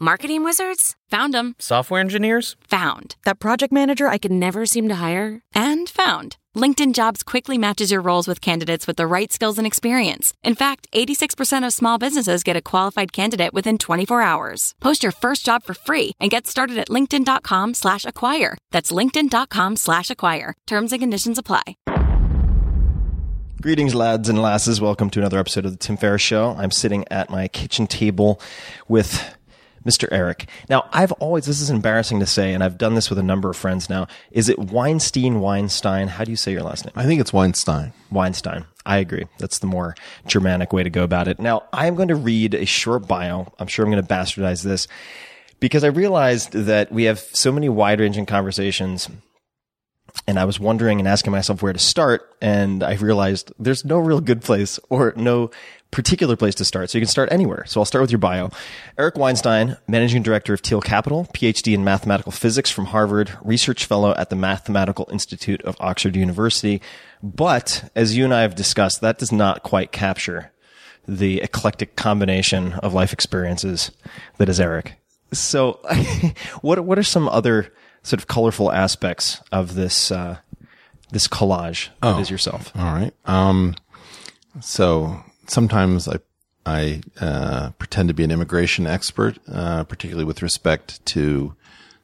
Marketing wizards? Found them. Software engineers? Found. That project manager I could never seem to hire? And found. LinkedIn Jobs quickly matches your roles with candidates with the right skills and experience. In fact, 86% of small businesses get a qualified candidate within 24 hours. Post your first job for free and get started at linkedin.com slash acquire. That's linkedin.com slash acquire. Terms and conditions apply. Greetings, lads and lasses. Welcome to another episode of the Tim Ferriss Show. I'm sitting at my kitchen table with Mr. Eric. Now, I've always, this is embarrassing to say, and I've done this with a number of friends now. Is it Weinstein, Weinstein? How do you say your last name? I think it's Weinstein. Weinstein. I agree. That's the more Germanic way to go about it. Now, I'm going to read a short bio. I'm sure I'm going to bastardize this because I realized that we have so many wide ranging conversations and I was wondering and asking myself where to start, and I realized there's no real good place or no particular place to start. So you can start anywhere. So I'll start with your bio. Eric Weinstein, Managing Director of Thiel Capital, PhD in Mathematical Physics from Harvard, Research Fellow at the Mathematical Institute of Oxford University. But as you and I have discussed, that does not quite capture the eclectic combination of life experiences that is Eric. So what, what are some other sort of colorful aspects of this uh, this collage that Oh. is yourself. All right. Um, so sometimes I, I, uh, pretend to be an immigration expert, uh, particularly with respect to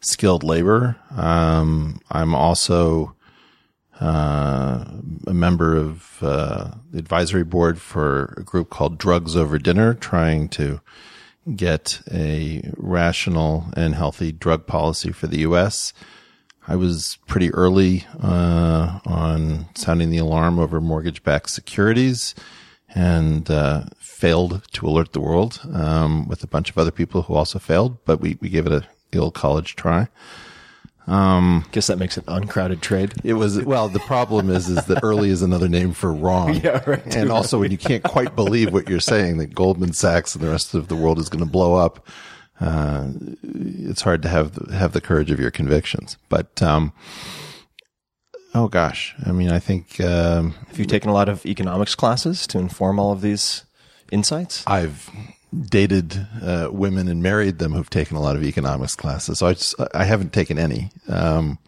skilled labor. Um, I'm also, uh, a member of, uh, the advisory board for a group called Drugs Over Dinner, trying to get a rational and healthy drug policy for the U.S. I was pretty early uh, on sounding the alarm over mortgage-backed securities, and uh, failed to alert the world um, with a bunch of other people who also failed. But we we gave it a the old college try. Um, Guess that makes it uncrowded trade. It was well. The problem is, is that early is another name for wrong. Yeah, right. And also, when you can't quite believe what you're saying, that Goldman Sachs and the rest of the world is going to blow up, uh, it's hard to have the, have the courage of your convictions. But um, oh gosh, I mean, I think um, Have you taken a lot of economics classes to inform all of these insights? I've dated uh, women and married them who've taken a lot of economics classes. So I just, I haven't taken any. Um,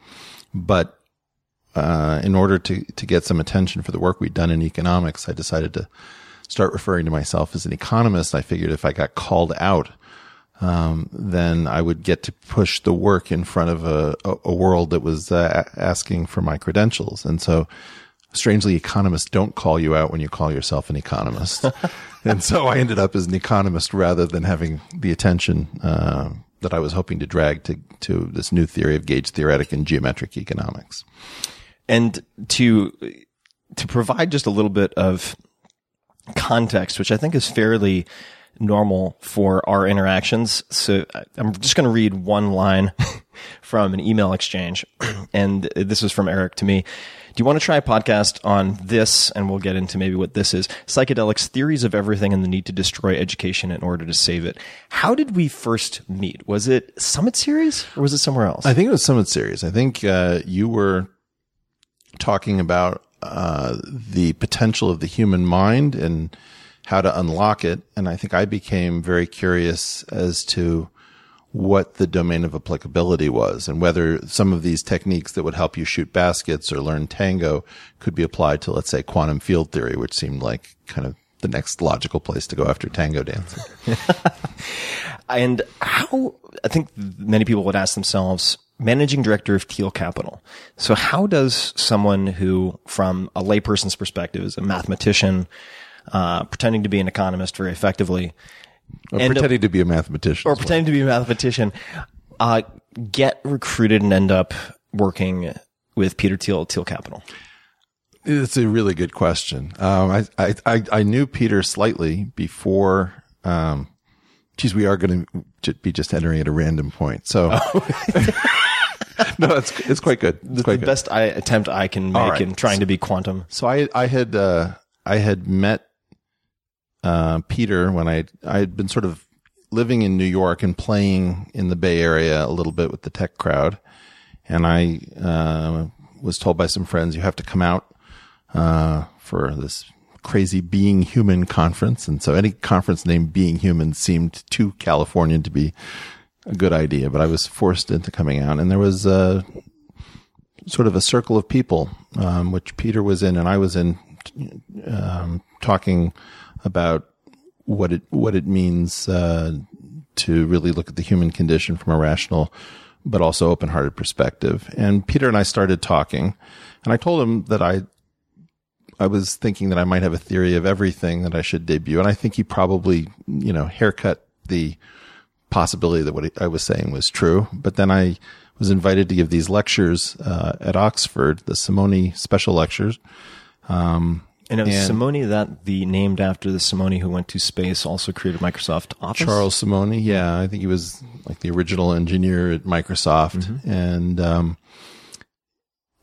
but uh, in order to to get some attention for the work we'd done in economics, I decided to start referring to myself as an economist. I figured if I got called out um, then I would get to push the work in front of a, a, world that was uh, asking for my credentials. And so, strangely, economists don't call you out when you call yourself an economist. and so I ended up as an economist rather than having the attention uh, that I was hoping to drag to to this new theory of gauge theoretic and geometric economics. And to to provide just a little bit of context, which I think is fairly normal for our interactions. So I'm just going to read one line from an email exchange. And this is from Eric to me. Do you want to try a podcast on this? And we'll get into maybe what this is. Psychedelics, theories of everything and the need to destroy education in order to save it. How did we first meet? Was it Summit Series or was it somewhere else? I think it was Summit Series. I think uh, you were talking about uh, the potential of the human mind and how to unlock it. And I think I became very curious as to what the domain of applicability was and whether some of these techniques that would help you shoot baskets or learn tango could be applied to, let's say, quantum field theory, which seemed like kind of the next logical place to go after tango dancing. And how, I think many people would ask themselves, managing director of Thiel Capital. So how does someone who, from a layperson's perspective, is a mathematician, uh, pretending to be an economist very effectively, Or End up- pretending to be a mathematician. or well. pretending to be a mathematician, uh, get recruited and end up working with Peter Thiel at Thiel Capital? It's a really good question. Um, I, I, I, I knew Peter slightly before, um, geez, we are going to be just entering at a random point. So, no, it's, it's quite good. It's The quite good. best I, attempt I can make right. in trying to be quantum. So I, I had, uh, I had met, uh, Peter when I, I had been sort of living in New York and playing in the Bay Area a little bit with the tech crowd. And I, uh, was told by some friends, you have to come out, uh, for this crazy being human conference. And so any conference named being human seemed too Californian to be a good idea, but I was forced into coming out and there was, uh, sort of a circle of people, um, which Peter was in and I was in, um, talking about what it what it means uh, to really look at the human condition from a rational but also open-hearted perspective. And Peter and I started talking, and I told him that I I was thinking that I might have a theory of everything that I should debut, and I think he probably you know haircut the possibility that what I was saying was true. But then I was invited to give these lectures uh, at Oxford, the Simonyi Special Lectures. Um, And it was And- Simonyi that the named after the Simonyi who went to space also created Microsoft Office. Charles Simonyi. Yeah, I think he was like the original engineer at Microsoft, and um,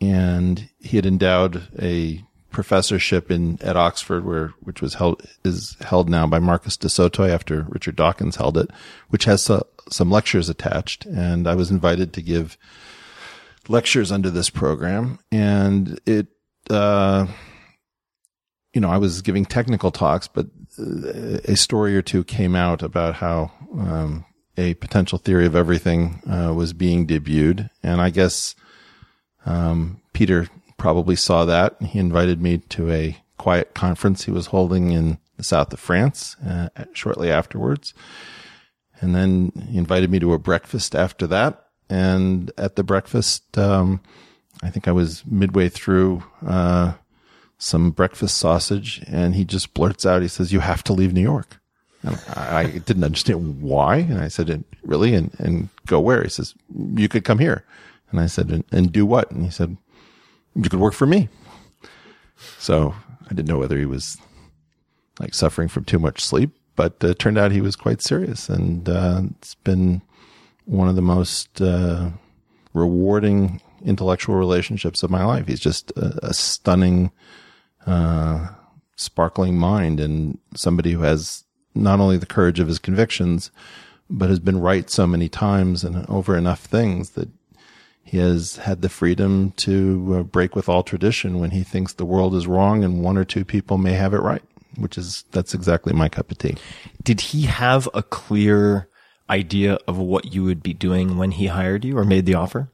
and he had endowed a professorship in at Oxford, where which was held is held now by Marcus du Sautoy after Richard Dawkins held it, which has so, some lectures attached, and I was invited to give lectures under this program, and it. Uh, you know, I was giving technical talks, but uh, a story or two came out about how um, a potential theory of everything uh, was being debuted, and I guess um, Peter probably saw that. He invited me to a quiet conference he was holding in the south of France uh, shortly afterwards, and then he invited me to a breakfast after that. And at the breakfast, um, I think I was midway through. Uh, some breakfast sausage and he just blurts out, he says, you have to leave New York. And I, didn't understand why. And I said, really? And, and go where? He says, you could come here. And I said, and, and do what? And he said, you could work for me. So I didn't know whether he was like suffering from too much sleep, but uh, it turned out he was quite serious. And, uh, it's been one of the most, uh, rewarding intellectual relationships of my life. He's just a, a stunning, uh, sparkling mind and somebody who has not only the courage of his convictions, but has been right so many times and over enough things that he has had the freedom to uh, break with all tradition when he thinks the world is wrong and one or two people may have it right, which is, that's exactly my cup of tea. Did he have a clear idea of what you would be doing when he hired you or made the offer?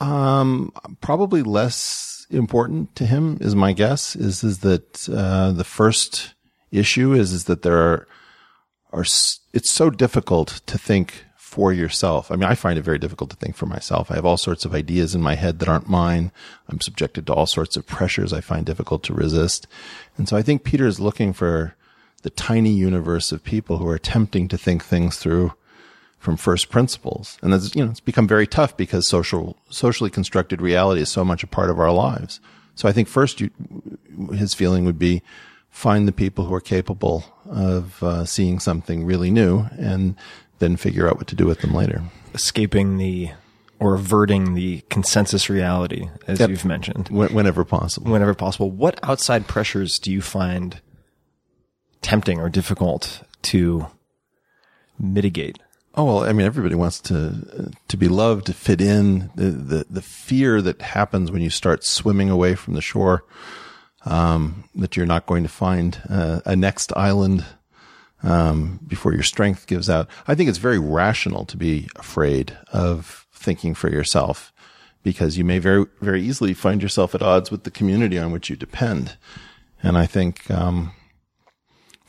Um, probably less important to him is my guess is, is that, uh, the first issue is, is that there are, are, it's so difficult to think for yourself. I mean, I find it very difficult to think for myself. I have all sorts of ideas in my head that aren't mine. I'm subjected to all sorts of pressures I find difficult to resist. And so I think Peter is looking for the tiny universe of people who are attempting to think things through from first principles. And that's, you know, it's become very tough because social, socially constructed reality is so much a part of our lives. So I think first you, his feeling would be find the people who are capable of uh, seeing something really new and then figure out what to do with them later. Escaping the or averting the consensus reality, as Yep. you've mentioned, Wh- Whenever possible. whenever possible. What outside pressures do you find tempting or difficult to mitigate? Oh well, I mean, everybody wants to to be loved, to fit in. The the the fear that happens when you start swimming away from the shore, um, that you're not going to find uh, a next island um, before your strength gives out. I think it's very rational to be afraid of thinking for yourself, because you may very very easily find yourself at odds with the community on which you depend. And I think um,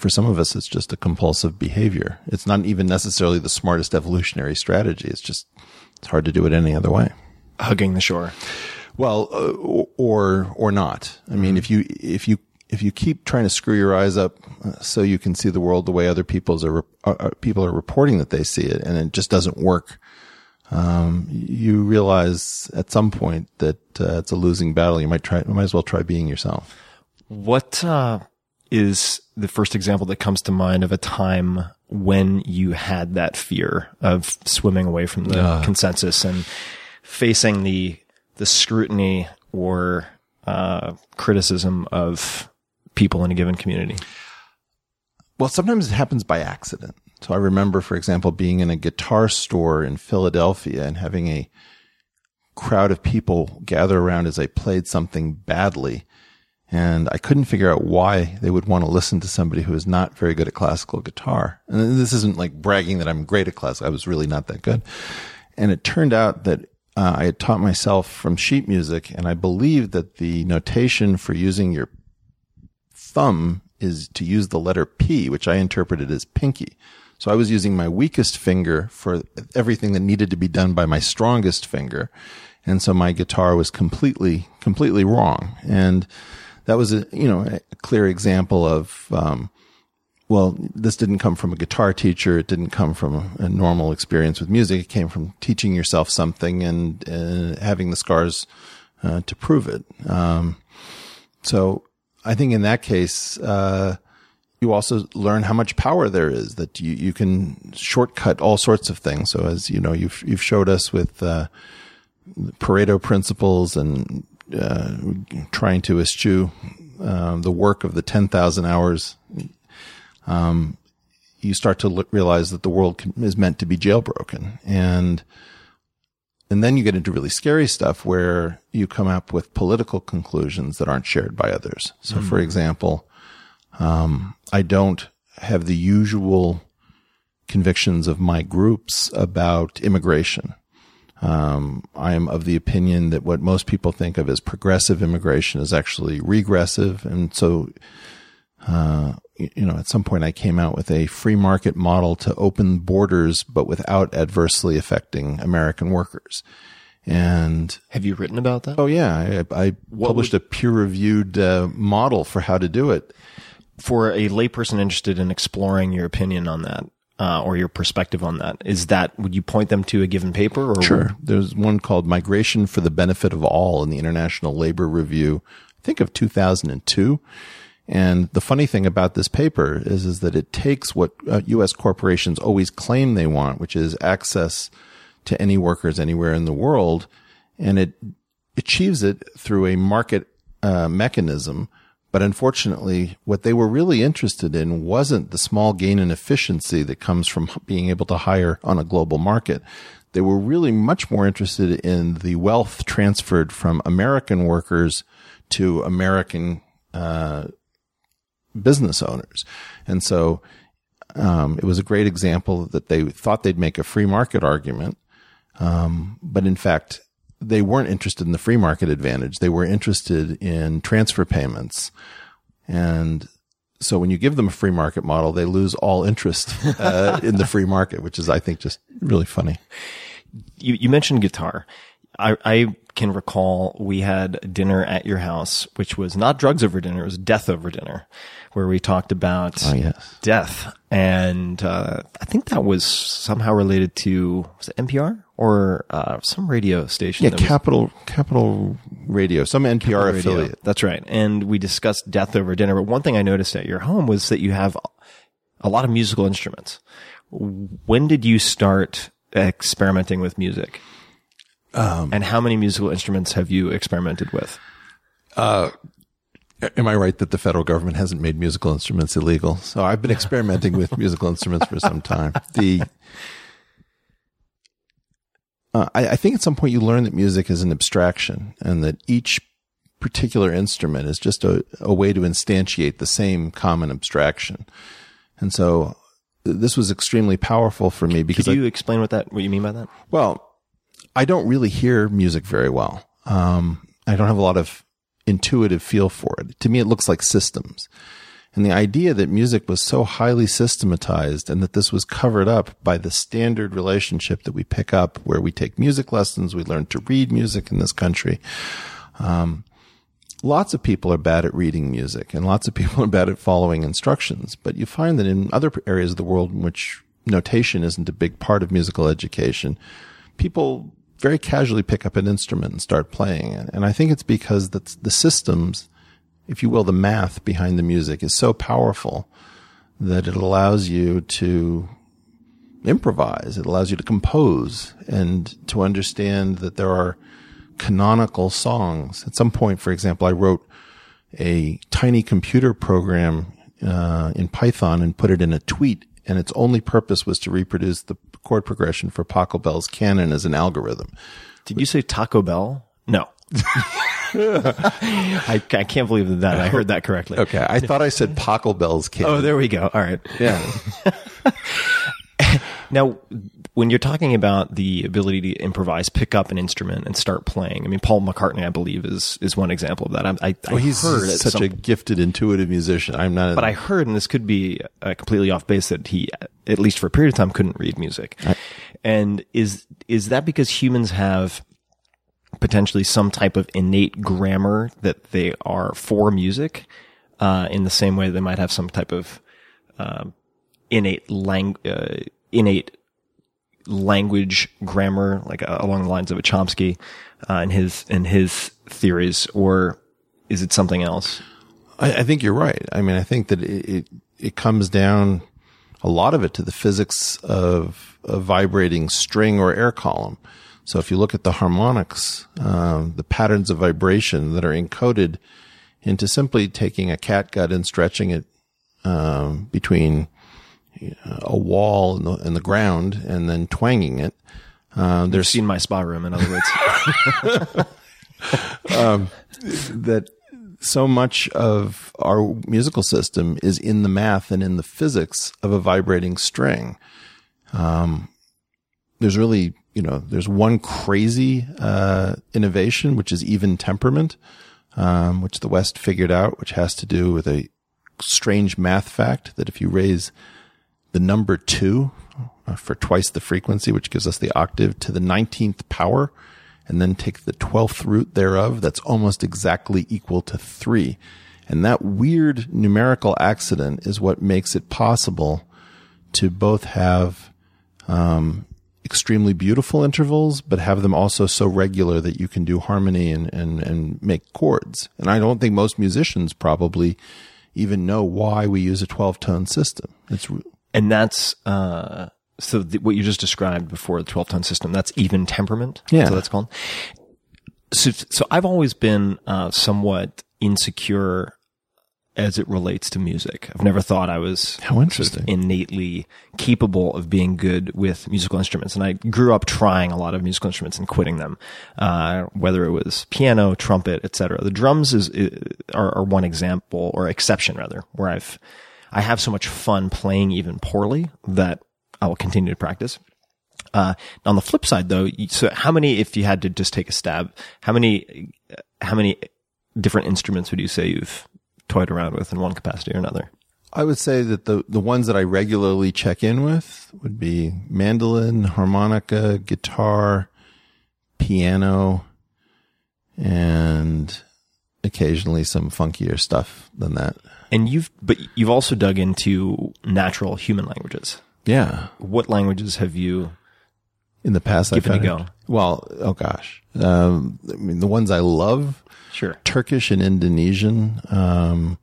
for some of us, it's just a compulsive behavior. It's not even necessarily the smartest evolutionary strategy. It's just, it's hard to do it any other way. Hugging the shore. Well, uh, or, or not. I mean, if you, if you, if you keep trying to screw your eyes up uh, so you can see the world the way other people's are, uh, uh, people are reporting that they see it and it just doesn't work, um, you realize at some point that uh, it's a losing battle. You might try, you might as well try being yourself. What uh, is the first example that comes to mind of a time when you had that fear of swimming away from the consensus and facing the the scrutiny or uh, criticism of people in a given community? Well, sometimes it happens by accident. So I remember, for example, being in a guitar store in Philadelphia and having a crowd of people gather around as I played something badly. And I couldn't figure out why they would want to listen to somebody who is not very good at classical guitar. And this isn't like bragging that I'm great at classical. I was really not that good. And it turned out that uh, I had taught myself from sheet music, and I believe that the notation for using your thumb is to use the letter P, which I interpreted as pinky. So I was using my weakest finger for everything that needed to be done by my strongest finger. And so my guitar was completely, completely wrong. And that was a, you know, a clear example of, um, well, this didn't come from a guitar teacher. It didn't come from a, normal experience with music. It came from teaching yourself something and uh, having the scars uh, to prove it. Um, so I think in that case, uh, you also learn how much power there is that you, you can shortcut all sorts of things. So as you know, you've, you've showed us with, uh, Pareto principles and, uh, trying to eschew, um, the work of the 10,000 hours. Um, you start to look, realize that the world can, is meant to be jailbroken and, and then you get into really scary stuff where you come up with political conclusions that aren't shared by others. So, for example, um, I don't have the usual convictions of my groups about immigration. Um, I am of the opinion that what most people think of as progressive immigration is actually regressive. And so, uh, you know, at some point I came out with a free market model to open borders, but without adversely affecting American workers. And Have you written about that? oh yeah, I, I published a peer reviewed uh, model for how to do it. For a layperson interested in exploring your opinion on that uh, or your perspective on that, is that would you point them to a given paper? Or Sure. There's one called Migration for the Benefit of All in the International Labor Review, I think of 2002. And the funny thing about this paper is, is that it takes what uh, U.S. corporations always claim they want, which is access to any workers anywhere in the world, and it achieves it through a market uh, mechanism. But unfortunately, what they were really interested in wasn't the small gain in efficiency that comes from being able to hire on a global market. They were really much more interested in the wealth transferred from American workers to American uh, business owners. And so um, it was a great example that they thought they'd make a free market argument. Um, but in fact, they weren't interested in the free market advantage. They were interested in transfer payments. And so when you give them a free market model, they lose all interest uh, in the free market, which is, I think, just really funny. you, you mentioned guitar. I, I can recall we had dinner at your house, which was not drugs over dinner, it was death over dinner, where we talked about Oh, yes. death. And uh, I think that was somehow related to was it NPR or uh, some radio station. Yeah, that was- Capital Capital Radio, some NPR radio. affiliate. That's right. And we discussed death over dinner. But one thing I noticed at your home was that you have a lot of musical instruments. When did you start experimenting with music? and how many musical instruments have you experimented with? Uh, Am I right that the federal government hasn't made musical instruments illegal? So I've been experimenting with musical instruments for some time. The uh, I, I think at some point you learn that music is an abstraction and that each particular instrument is just a, a way to instantiate the same common abstraction. And so this was extremely powerful for me because Could I- you explain what that what you mean by that? well, I don't really hear music very well. Um, I don't have a lot of intuitive feel for it. To me, it looks like systems. And the idea that music was so highly systematized and that this was covered up by the standard relationship that we pick up where we take music lessons, we learn to read music in this country. Um, lots of people are bad at reading music and lots of people are bad at following instructions. But you find that in other areas of the world in which notation isn't a big part of musical education, people very casually pick up an instrument and start playing it. And I think it's because that's the systems, if you will, the math behind the music is so powerful that it allows you to improvise. It allows you to compose and to understand that there are canonical songs. At some point, for example, I wrote a tiny computer program uh, in Python and put it in a tweet, and its only purpose was to reproduce the chord progression for Taco Bell's canon as an algorithm. Did you say Taco Bell? No. I, I can't believe that I heard that correctly. Okay, I thought I said Pachelbel's canon. Oh, there we go. All right. yeah. Now, when you're talking about the ability to improvise, pick up an instrument and start playing, I mean, Paul McCartney, I believe, is is one example of that. I, I, I he's heard such some- a gifted, intuitive musician. I'm not. but I heard, and this could be uh, completely off base, that he, at least for a period of time, couldn't read music. and is is that because humans have potentially some type of innate grammar that they are for music, uh, in the same way they might have some type of uh, innate lang- uh, innate language grammar, like uh, along the lines of a Chomsky, uh, in his in his theories, or is it something else? I, I think you're right. I mean, I think that it, it it comes down a lot of it to the physics of a vibrating string or air column. So if you look at the harmonics, um, the patterns of vibration that are encoded into simply taking a cat gut and stretching it um, between uh, a wall and the, and the ground, and then twanging it. Uh, there's Seen my spa room, in other words. that so much of our musical system is in the math and in the physics of a vibrating string. Um, there's really, you know, there's one crazy uh, innovation, which is even temperament, um, which the West figured out, which has to do with a strange math fact that if you raise the number two uh, for twice the frequency, which gives us the octave, to the 19th power, and then take the 12th root thereof, that's almost exactly equal to three. And that weird numerical accident is what makes it possible to both have um, extremely beautiful intervals, but have them also so regular that you can do harmony and, and, and make chords. And I don't think most musicians probably even know why we use a 12 tone system. It's and that's uh, so th- what you just described before the 12 tone system. That's even temperament. Yeah. so that's called. So, so I've always been uh, somewhat insecure as it relates to music. I've never thought I was How interesting. innately capable of being good with musical instruments. And I grew up trying a lot of musical instruments and quitting them, uh, whether it was piano, trumpet, etc. The drums is, are, are one example or exception rather, where I've I have so much fun playing even poorly that I will continue to practice. Uh, on the flip side though, so how many, if you had to just take a stab, how many, how many different instruments would you say you've toyed around with in one capacity or another? I would say that the, the ones that I regularly check in with would be mandolin, harmonica, guitar, piano, and occasionally some funkier stuff than that. And you've, but you've also dug into natural human languages. Yeah. What languages have you? In the past, Give I've a go. Well, oh gosh. Um, I mean, the ones I love, Sure. Turkish and Indonesian, um,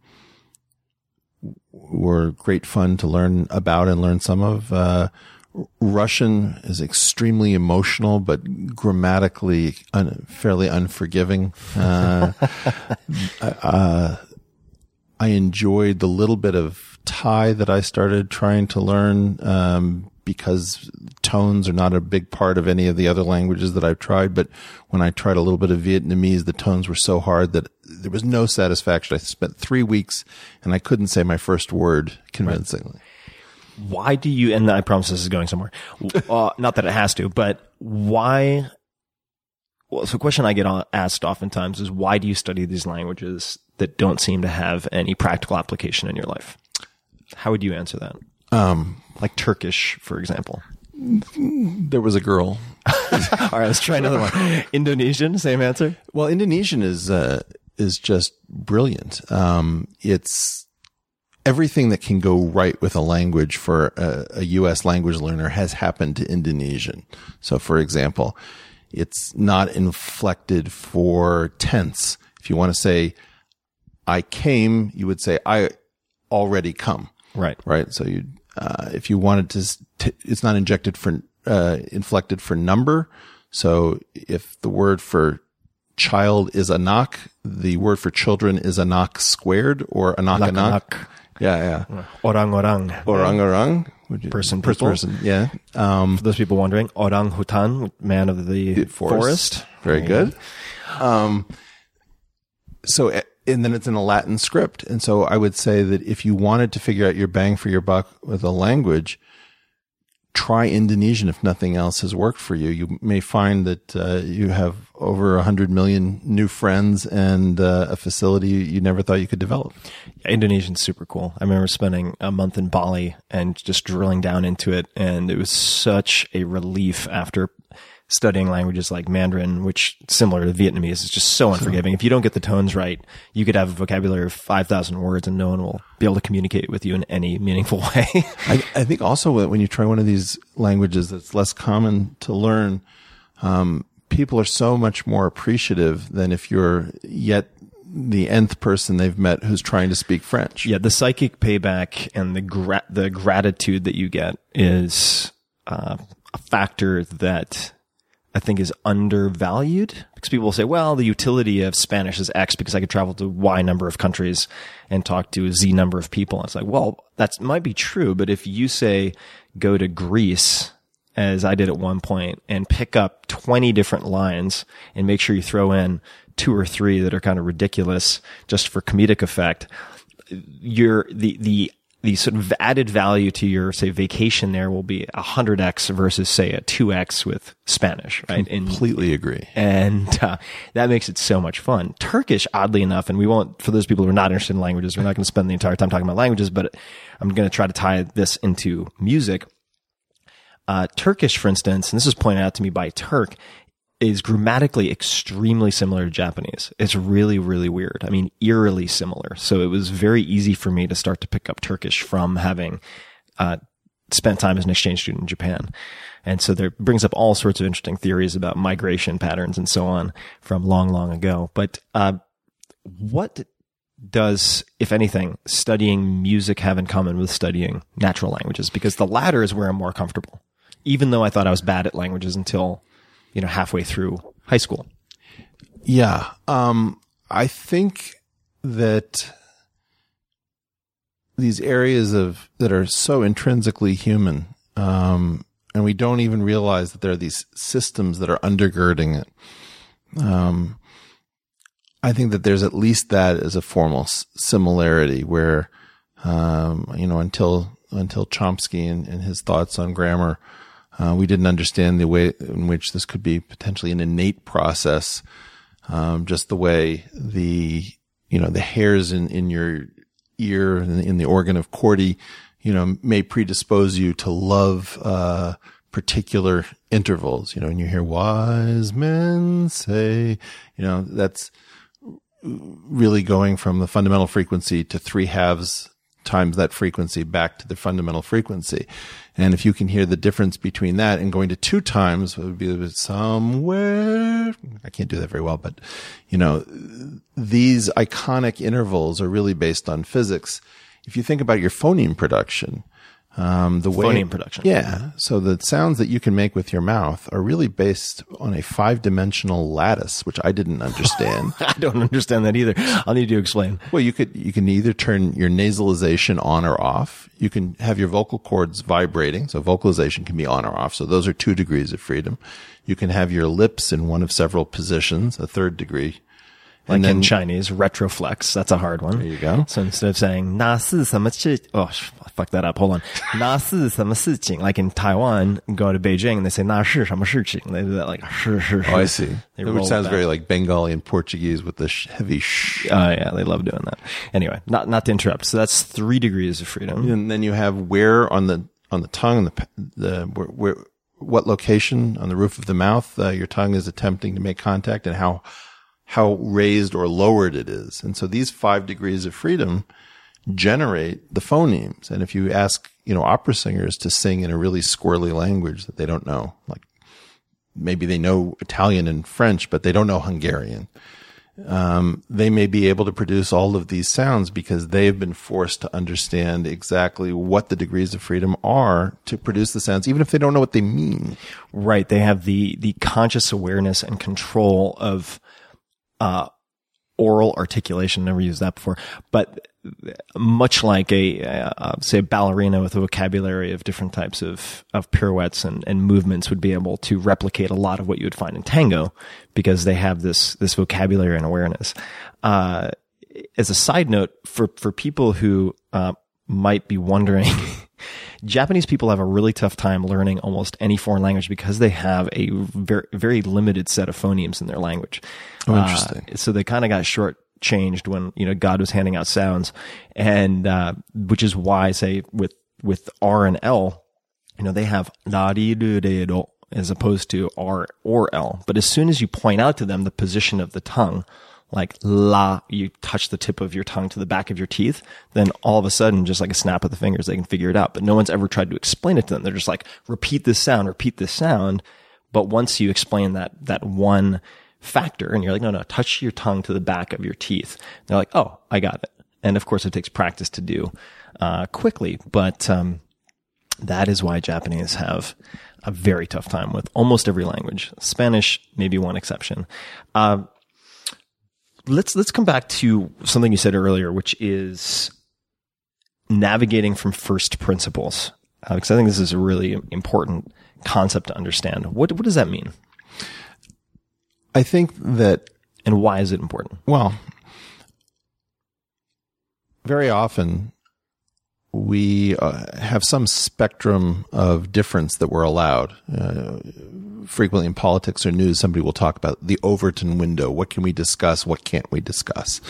were great fun to learn about and learn some of. Uh, Russian is extremely emotional, but grammatically un- fairly unforgiving. Uh, uh, I enjoyed the little bit of Thai that I started trying to learn um, because tones are not a big part of any of the other languages that I've tried. But when I tried a little bit of Vietnamese, the tones were so hard that there was no satisfaction. I spent three weeks and I couldn't say my first word convincingly. Why do you? And I promise this is going somewhere. Uh, not that it has to, but why? Well, so a question I get asked oftentimes is why do you study these languages that don't seem to have any practical application in your life? How would you answer that? Um, Like Turkish, for example. there was a girl All right, let's try another one. Indonesian, same answer. Well, Indonesian is uh, is just brilliant. Um, it's everything that can go right with a language for a, a U.S. language learner has happened to Indonesian. So, for example, it's not inflected for tense. If you want to say "I came," you would say "I already come." Right. right? So you, uh, if you wanted to, t- it's not injected for, uh, inflected for number. So if the word for child is anak, the word for children is anak squared or anak anak. Anak-anak. Yeah, yeah. Orang-orang. Orang orang. You- Person, person, people. person. Yeah. Um, For those people wondering, orang hutan, man of the forest. Very good. Um, so, eh, and then it's in a Latin script. And so I would say that if you wanted to figure out your bang for your buck with a language, try Indonesian if nothing else has worked for you. You may find that uh, you have over a hundred million new friends and uh, a facility you never thought you could develop. Indonesian's super cool. I remember spending a month in Bali and just drilling down into it. And it was such a relief after studying languages like Mandarin, which similar to Vietnamese is just so unforgiving. If you don't get the tones right, you could have a vocabulary of 5,000 words and no one will be able to communicate with you in any meaningful way. I, I think also when when you try one of these languages that's less common to learn, um, people are so much more appreciative than if you're yet the nth person they've met who's trying to speak French. yeah, the psychic payback and the gra- the gratitude that you get is uh, a factor that I think is undervalued because people will say, well, the utility of Spanish is X because I could travel to Y number of countries and talk to Z number of people. And it's like, well, that might be true, but if you say go to Greece as I did at one point and pick up 20 different lines and make sure you throw in two or three that are kind of ridiculous just for comedic effect, your the the the sort of added value to your say vacation there will be a hundred x versus say a two x with Spanish, right? And Completely agree. and uh, that makes it so much fun. Turkish, oddly enough, and we won't for those people who are not interested in languages, we're not going to spend the entire time talking about languages, but I'm going to try to tie this into music. Uh, Turkish, for instance, and this was pointed out to me by Turk, is grammatically extremely similar to Japanese. It's really, really weird. I mean, eerily similar. So it was very easy for me to start to pick up Turkish from having uh, spent time as an exchange student in Japan. And so there brings up all sorts of interesting theories about migration patterns and so on from long, long ago. But uh, what does, if anything, studying music have in common with studying natural languages? Because the latter is where I'm more comfortable. Even though I thought I was bad at languages until, you know, halfway through high school. Yeah. Um, I think that these areas of that are so intrinsically human, um, and we don't even realize that there are these systems that are undergirding it. Um, I think that there's at least that as a formal similarity where, um, you know, until, until Chomsky and, and his thoughts on grammar, uh, we didn't understand the way in which this could be potentially an innate process. Um, just the way the, you know, the hairs in, in your ear in, in the organ of Corti, you know, may predispose you to love, uh, particular intervals, you know, and you hear wise men say, you know, that's really going from the fundamental frequency to three halves times that frequency back to the fundamental frequency. And if you can hear the difference between that and going to two times, it would be somewhere. I can't do that very well, but you know, these iconic intervals are really based on physics. If you think about your phoneme production, um, the way Phoneme production. yeah. So the sounds that you can make with your mouth are really based on a five dimensional lattice, which I didn't understand. I don't understand that either. I'll need you to explain. Well, you could you can either turn your nasalization on or off. You can have your vocal cords vibrating, so vocalization can be on or off. So those are two degrees of freedom. You can have your lips in one of several positions, a third degree. Like in Chinese, retroflex. That's a hard one. There you go. So instead of saying 那是什么事, oh, sh- I fucked that up. Hold on. 那是什么事情? Like in Taiwan, you go to Beijing and they say 那是什么事情? They do that like 是是是. Oh, I see. They Which roll sounds back. very like Bengali and Portuguese with the sh- heavy sh. Oh yeah, they love doing that. Anyway, not not to interrupt. So that's three degrees of freedom. And then you have where on the on the tongue, the p- the where, where what location on the roof of the mouth uh, your tongue is attempting to make contact, and how how raised or lowered it is. And so these five degrees of freedom generate the phonemes. And if you ask, you know, opera singers to sing in a really squirrely language that they don't know, like maybe they know Italian and French, but they don't know Hungarian. Um, they may be able to produce all of these sounds because they've been forced to understand exactly what the degrees of freedom are to produce the sounds, even if they don't know what they mean. Right. They have the, the conscious awareness and control of, uh, oral articulation. Never used that before, but much like a, uh, say a ballerina with a vocabulary of different types of, of pirouettes and, and movements would be able to replicate a lot of what you would find in tango because they have this, this vocabulary and awareness. Uh, as a side note, for, for people who, uh, might be wondering, Japanese people have a really tough time learning almost any foreign language because they have a very, very limited set of phonemes in their language. Oh, interesting. Uh, so they kind of got shortchanged when, you know, God was handing out sounds. And, uh, which is why, say, with, with R and L, you know, they have nari do de do as opposed to R or L. But as soon as you point out to them the position of the tongue, like la, you touch the tip of your tongue to the back of your teeth, then all of a sudden, just like a snap of the fingers, they can figure it out. But no one's ever tried to explain it to them. They're just like, repeat this sound, repeat this sound. But once you explain that, that one factor and you're like, no, no, touch your tongue to the back of your teeth. They're like, oh, I got it. And of course it takes practice to do, uh, quickly, but, um, that is why Japanese have a very tough time with almost every language. Spanish, maybe one exception. Uh, let's let's come back to something you said earlier, which is navigating from first principles, uh, because I think this is a really important concept to understand. What what does that mean, I think that and why is it important? Well, very often we uh, have some spectrum of difference that we're allowed. Uh, frequently in politics or news, somebody will talk about the Overton window. What can we discuss? What can't we discuss?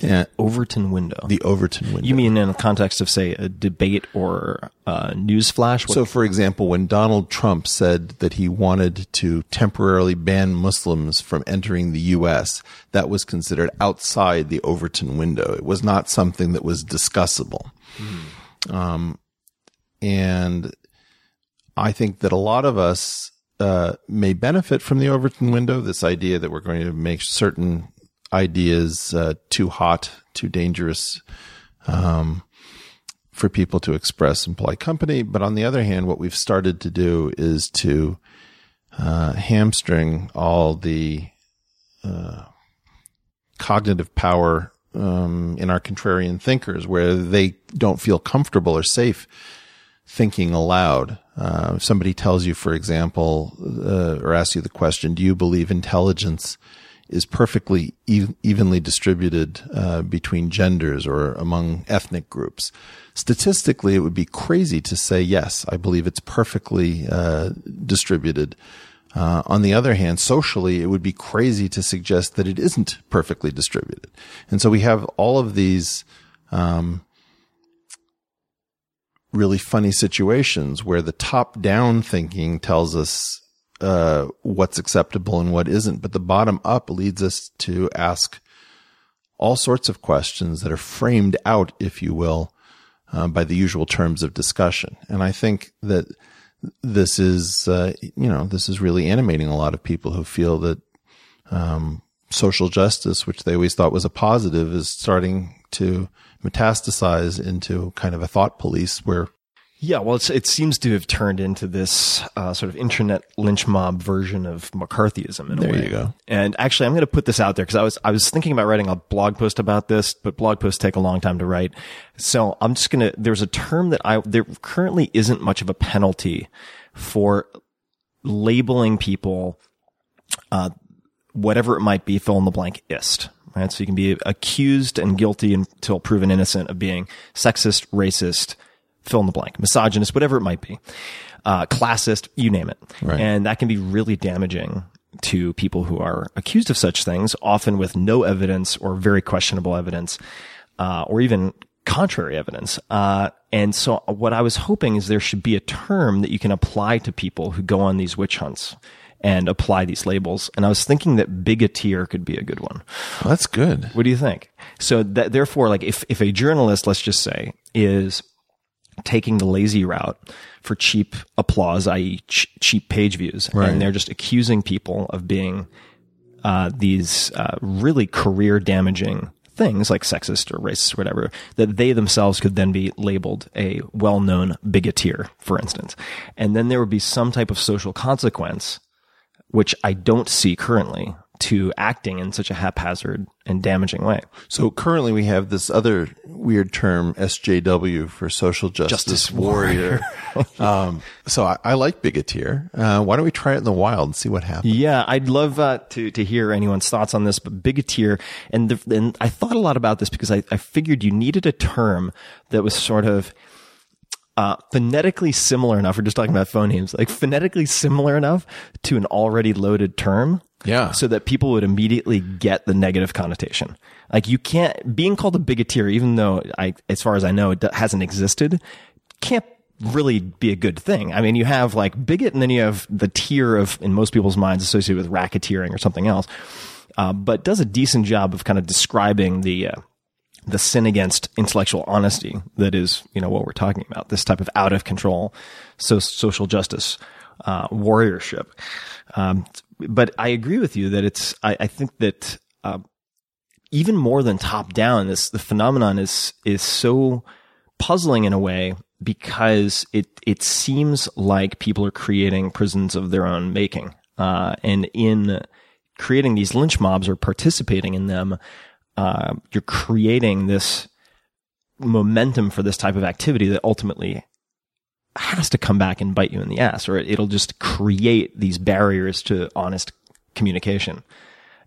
And Overton window. the Overton window. you mean in the context of say a debate or a news flash? What- So, for example, when Donald Trump said that he wanted to temporarily ban Muslims from entering the U.S., that was considered outside the Overton window. It was not something that was discussable. Um, and I think that a lot of us uh, may benefit from the Overton window. This idea that we're going to make certain ideas uh, too hot, too dangerous, um, for people to express in polite company. But on the other hand, what we've started to do is to uh, hamstring all the uh, cognitive power um, in our contrarian thinkers, where they don't feel comfortable or safe thinking aloud. Uh, if somebody tells you, for example, uh, or asks you the question, "Do you believe intelligence?" is perfectly e- evenly distributed uh, between genders or among ethnic groups. Statistically, it would be crazy to say yes. I believe it's perfectly uh, distributed. Uh, on the other hand, socially, it would be crazy to suggest that it isn't perfectly distributed. And so we have all of these um, really funny situations where the top down thinking tells us uh, what's acceptable and what isn't, but the bottom up leads us to ask all sorts of questions that are framed out, if you will, uh, by the usual terms of discussion. And I think that this is, uh, you know, this is really animating a lot of people who feel that um, social justice, which they always thought was a positive, is starting to metastasize into kind of a thought police where Yeah, well, it's, it seems to have turned into this uh, sort of internet lynch mob version of McCarthyism in a There you go. And actually, I'm going to put this out there because I was I was thinking about writing a blog post about this, but blog posts take a long time to write. So I'm just going to. There's a term that I there currently isn't much of a penalty for labeling people, uh, whatever it might be, fill in the blank ist. Right, so you can be accused and guilty until proven innocent of being sexist, racist, fill in the blank, misogynist, whatever it might be, uh, classist, you name it. Right. And that can be really damaging to people who are accused of such things, often with no evidence or very questionable evidence, uh, or even contrary evidence. Uh, and so what I was hoping is there should be a term that you can apply to people who go on these witch hunts and apply these labels. And I was thinking that bigoteer could be a good one. well, that's good. What do you think? So that, therefore, like if, if a journalist, let's just say, is taking the lazy route for cheap applause, i.e. Ch- cheap page views, Right. and they're just accusing people of being, uh, these, uh, really career damaging things like sexist or racist or whatever, that they themselves could then be labeled a well-known bigoteer, for instance. And then there would be some type of social consequence which I don't see currently to acting in such a haphazard and damaging way. So currently we have this other weird term, SJW, for social justice, Justice warrior. um, so I, I like bigoteer. Uh, why don't we try it in the wild and see what happens? Yeah, I'd love uh, to to hear anyone's thoughts on this. But bigoteer, and the, and I thought a lot about this because I, I figured you needed a term that was sort of uh, phonetically similar enough. We're just talking about phonemes, like phonetically similar enough to an already loaded term. Yeah. So that people would immediately get the negative connotation. Like you can't, being called a bigoteer, even though I, as far as I know, it hasn't existed, can't really be a good thing. I mean, you have like bigot and then you have the tier of, in most people's minds, associated with racketeering or something else. Uh, but does a decent job of kind of describing the, uh, the sin against intellectual honesty that is, you know, what we're talking about. This type of out of control, so social justice, uh, warriorship. Um, but I agree with you that it's. I, I think that uh, even more than top down, this the phenomenon is is so puzzling in a way because it it seems like people are creating prisons of their own making, uh, and in creating these lynch mobs or participating in them, uh, you're creating this momentum for this type of activity that ultimately has to come back and bite you in the ass, or it'll just create these barriers to honest communication.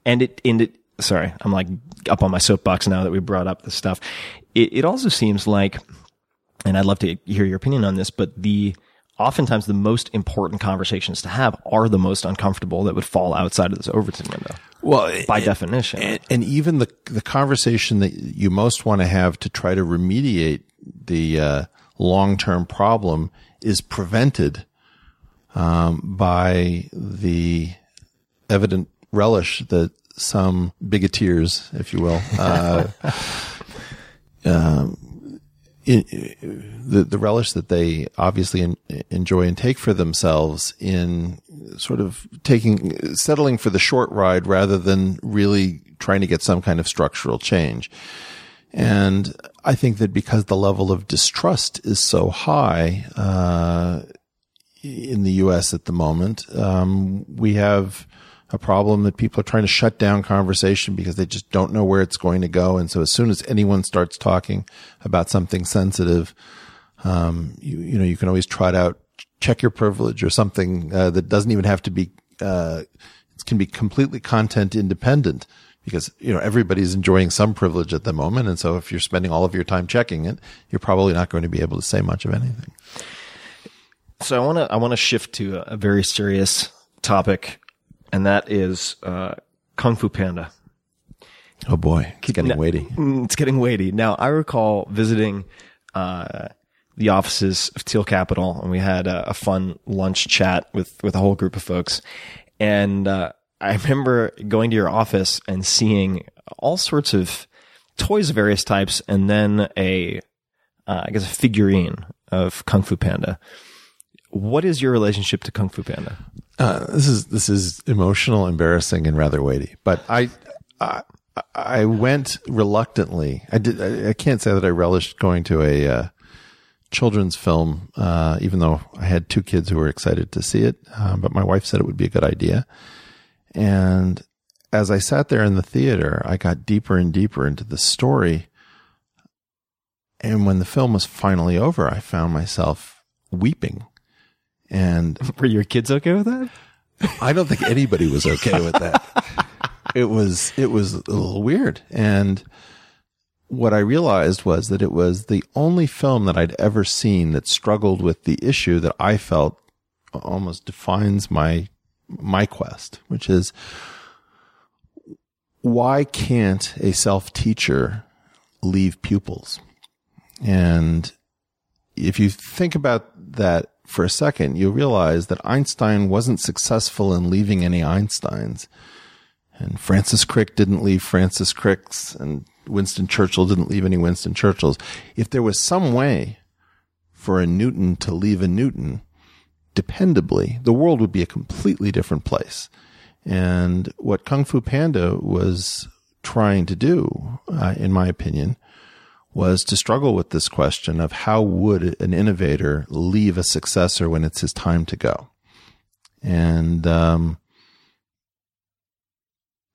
And it, and it, sorry, I'm like up on my soapbox now that we brought up this stuff. It, it also seems like, and I'd love to hear your opinion on this, but the, oftentimes the most important conversations to have are the most uncomfortable that would fall outside of this Overton window. Well, by and- definition. and, and even the the conversation that you most want to have to try to remediate the uh, long term problem is prevented um, by the evident relish that some bigoteers, if you will, uh, um, in, the the relish that they obviously en- enjoy and take for themselves in sort of taking settling for the short ride rather than really trying to get some kind of structural change. And I think that because the level of distrust is so high uh, in the U.S. at the moment, um, we have a problem that people are trying to shut down conversation because they just don't know where it's going to go. And so as soon as anyone starts talking about something sensitive, um, you, you know, you can always trot out check your privilege or something uh, that doesn't even have to be, uh, it can be completely content independent because, you know, everybody's enjoying some privilege at the moment. And so if you're spending all of your time checking it, you're probably not going to be able to say much of anything. So I want to I want to shift to a, very serious topic, and that is uh, Kung Fu Panda. Oh boy, it's getting Now- weighty. Mm, It's getting weighty. Now, I recall visiting uh, the offices of Thiel Capital, and we had a, a fun lunch chat with with a whole group of folks. And uh, I remember going to your office and seeing all sorts of toys of various types, and then a, uh, I guess, a figurine of Kung Fu Panda. What is your relationship to Kung Fu Panda? Uh, this is this is emotional, embarrassing, and rather weighty. But I, I, I went reluctantly. I did. I, I can't say that I relished going to a uh, children's film, uh, even though I had two kids who were excited to see it. Uh, but my wife said it would be a good idea. And as I sat there in the theater, I got deeper and deeper into the story. And when the film was finally over, I found myself weeping. And Were your kids okay with that? I don't think anybody was okay with that. it was it was a little weird. And what I realized was that it was the only film that I'd ever seen that struggled with the issue that I felt almost defines my my quest, which is why can't a self-teacher leave pupils? And if you think about that for a second, you'll realize that Einstein wasn't successful in leaving any Einsteins. And Francis Crick didn't leave Francis Cricks, and Winston Churchill didn't leave any Winston Churchills. If there was some way for a Newton to leave a Newton, dependably, the world would be a completely different place. And what Kung Fu Panda was trying to do, uh, in my opinion, was to struggle with this question of how would an innovator leave a successor when it's his time to go. And um,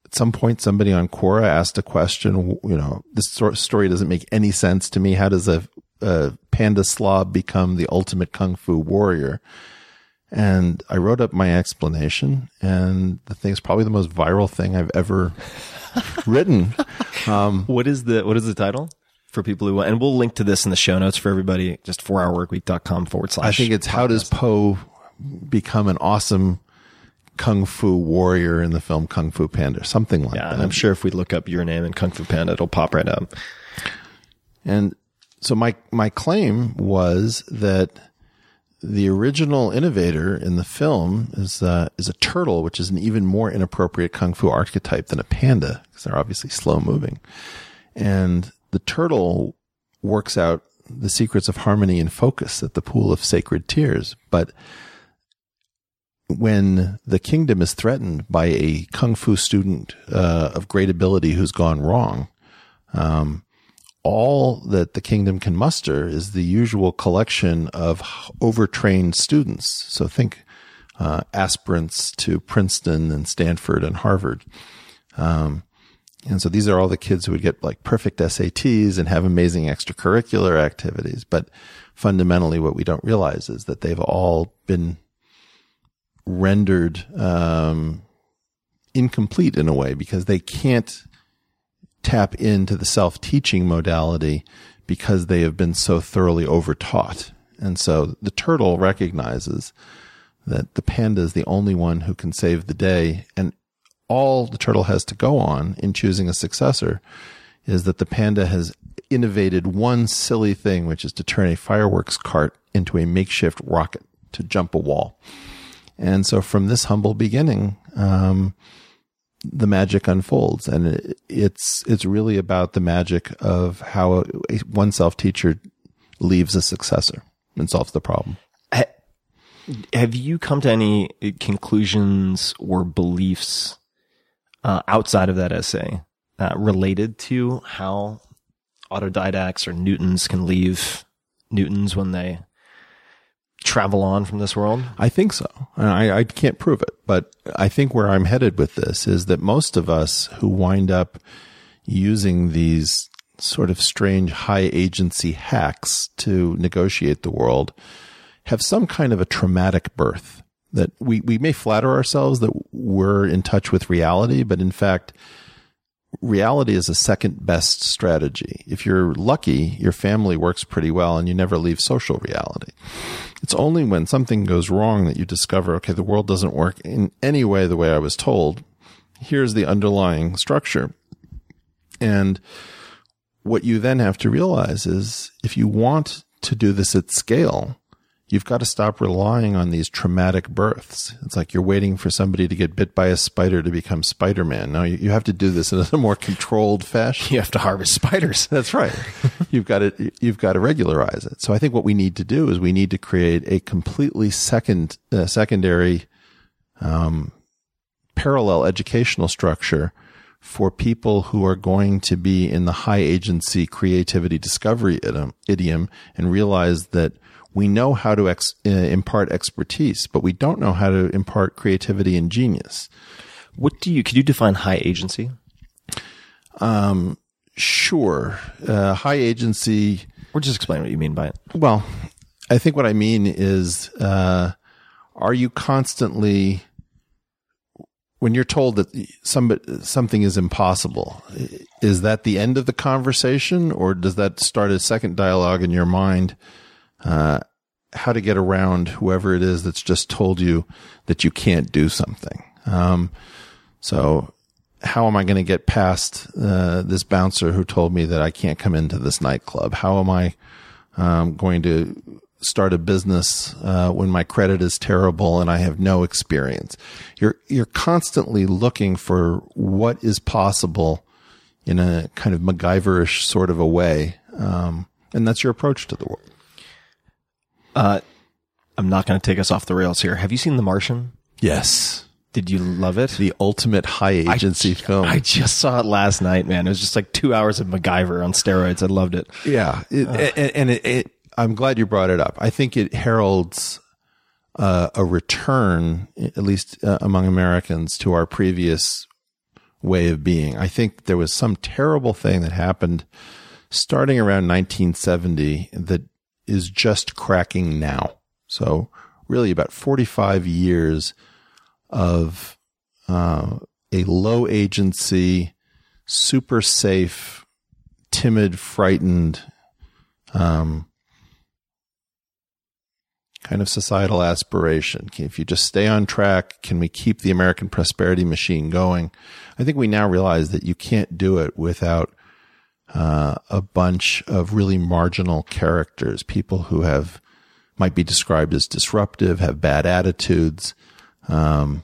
at some point, somebody on Quora asked a question. You know, this story doesn't make any sense to me. How does a, a panda slob become the ultimate kung fu warrior? And I wrote up my explanation, and the thing's probably the most viral thing I've ever written. Um, What is the what is the title for people who want? And we'll link to this in the show notes for everybody. Just fourhourworkweek.com forward slash. I think it's how does Po become an awesome kung fu warrior in the film Kung Fu Panda, something like Yeah, that. and I'm sure if we look up your name in Kung Fu Panda, it'll pop right up. And so my my claim was that the original innovator in the film is uh, is a turtle, which is an even more inappropriate kung fu archetype than a panda because they're obviously slow moving. And the turtle works out the secrets of harmony and focus at the pool of sacred tears, but when the kingdom is threatened by a kung fu student uh, of great ability who's gone wrong, um, all that the kingdom can muster is the usual collection of overtrained students. So think uh, aspirants to Princeton and Stanford and Harvard. Um, and so these are all the kids who would get like perfect SATs and have amazing extracurricular activities. But fundamentally, what we don't realize is that they've all been rendered um, incomplete in a way because they can't tap into the self teaching modality because they have been so thoroughly overtaught. And so the turtle recognizes that the panda is the only one who can save the day. And all the turtle has to go on in choosing a successor is that the panda has innovated one silly thing, which is to turn a fireworks cart into a makeshift rocket to jump a wall. And so from this humble beginning, um, the magic unfolds. And it, it's it's really about the magic of how a one self teacher leaves a successor and solves the problem. Have you come to any conclusions or beliefs uh, outside of that essay uh, related to how autodidacts or Newtons can leave Newtons when they travel on from this world? i think so I, I can't prove it but i think where i'm headed with this is that most of us who wind up using these sort of strange high agency hacks to negotiate the world have some kind of a traumatic birth that we, we may flatter ourselves that we're in touch with reality, but in fact, reality is a second best strategy. If you're lucky, your family works pretty well and you never leave social reality. It's only when something goes wrong that you discover, okay, the world doesn't work in any way the way I was told. Here's the underlying structure. And what you then have to realize is if you want to do this at scale, you've got to stop relying on these traumatic births. It's like you're waiting for somebody to get bit by a spider to become Spider-Man. No, you, you have to do this in a more controlled fashion. You have to harvest spiders. That's right. you've got to you've got to regularize it. So I think what we need to do is we need to create a completely second uh, secondary um, parallel educational structure for people who are going to be in the high agency creativity discovery idiom, idiom and realize that we know how to ex, uh, impart expertise, but we don't know how to impart creativity and genius. What do you, could you define high agency? Sure. Uh, high agency Or just explain what you mean by it. Well, I think what I mean is, uh, are you constantly, when you're told that some, something is impossible, is that the end of the conversation or does that start a second dialogue in your mind? Uh, how to get around whoever it is that's just told you that you can't do something. Um, so how am I going to get past uh, this bouncer who told me that I can't come into this nightclub? How am I um, going to start a business uh, when my credit is terrible and I have no experience? You're you're constantly looking for what is possible in a kind of MacGyverish sort of a way, um, and that's your approach to the world. I'm not going to take us off the rails here. Have you seen The Martian? Yes, Did you love it? the ultimate high agency film. I just saw it last night, man. It was just like two hours of MacGyver on steroids. I loved it. Yeah, it, and, and it, it, I'm glad you brought it up. I think it heralds uh, a return, at least uh, among Americans, to our previous way of being. I think there was some terrible thing that happened starting around 1970 that is just cracking now. So, really, about 45 years of uh, a low agency, super safe, timid, frightened, um, kind of societal aspiration. If you just stay on track, can we keep the American prosperity machine going? I think we now realize that you can't do it without uh, a bunch of really marginal characters, people who have might be described as disruptive, have bad attitudes. Um,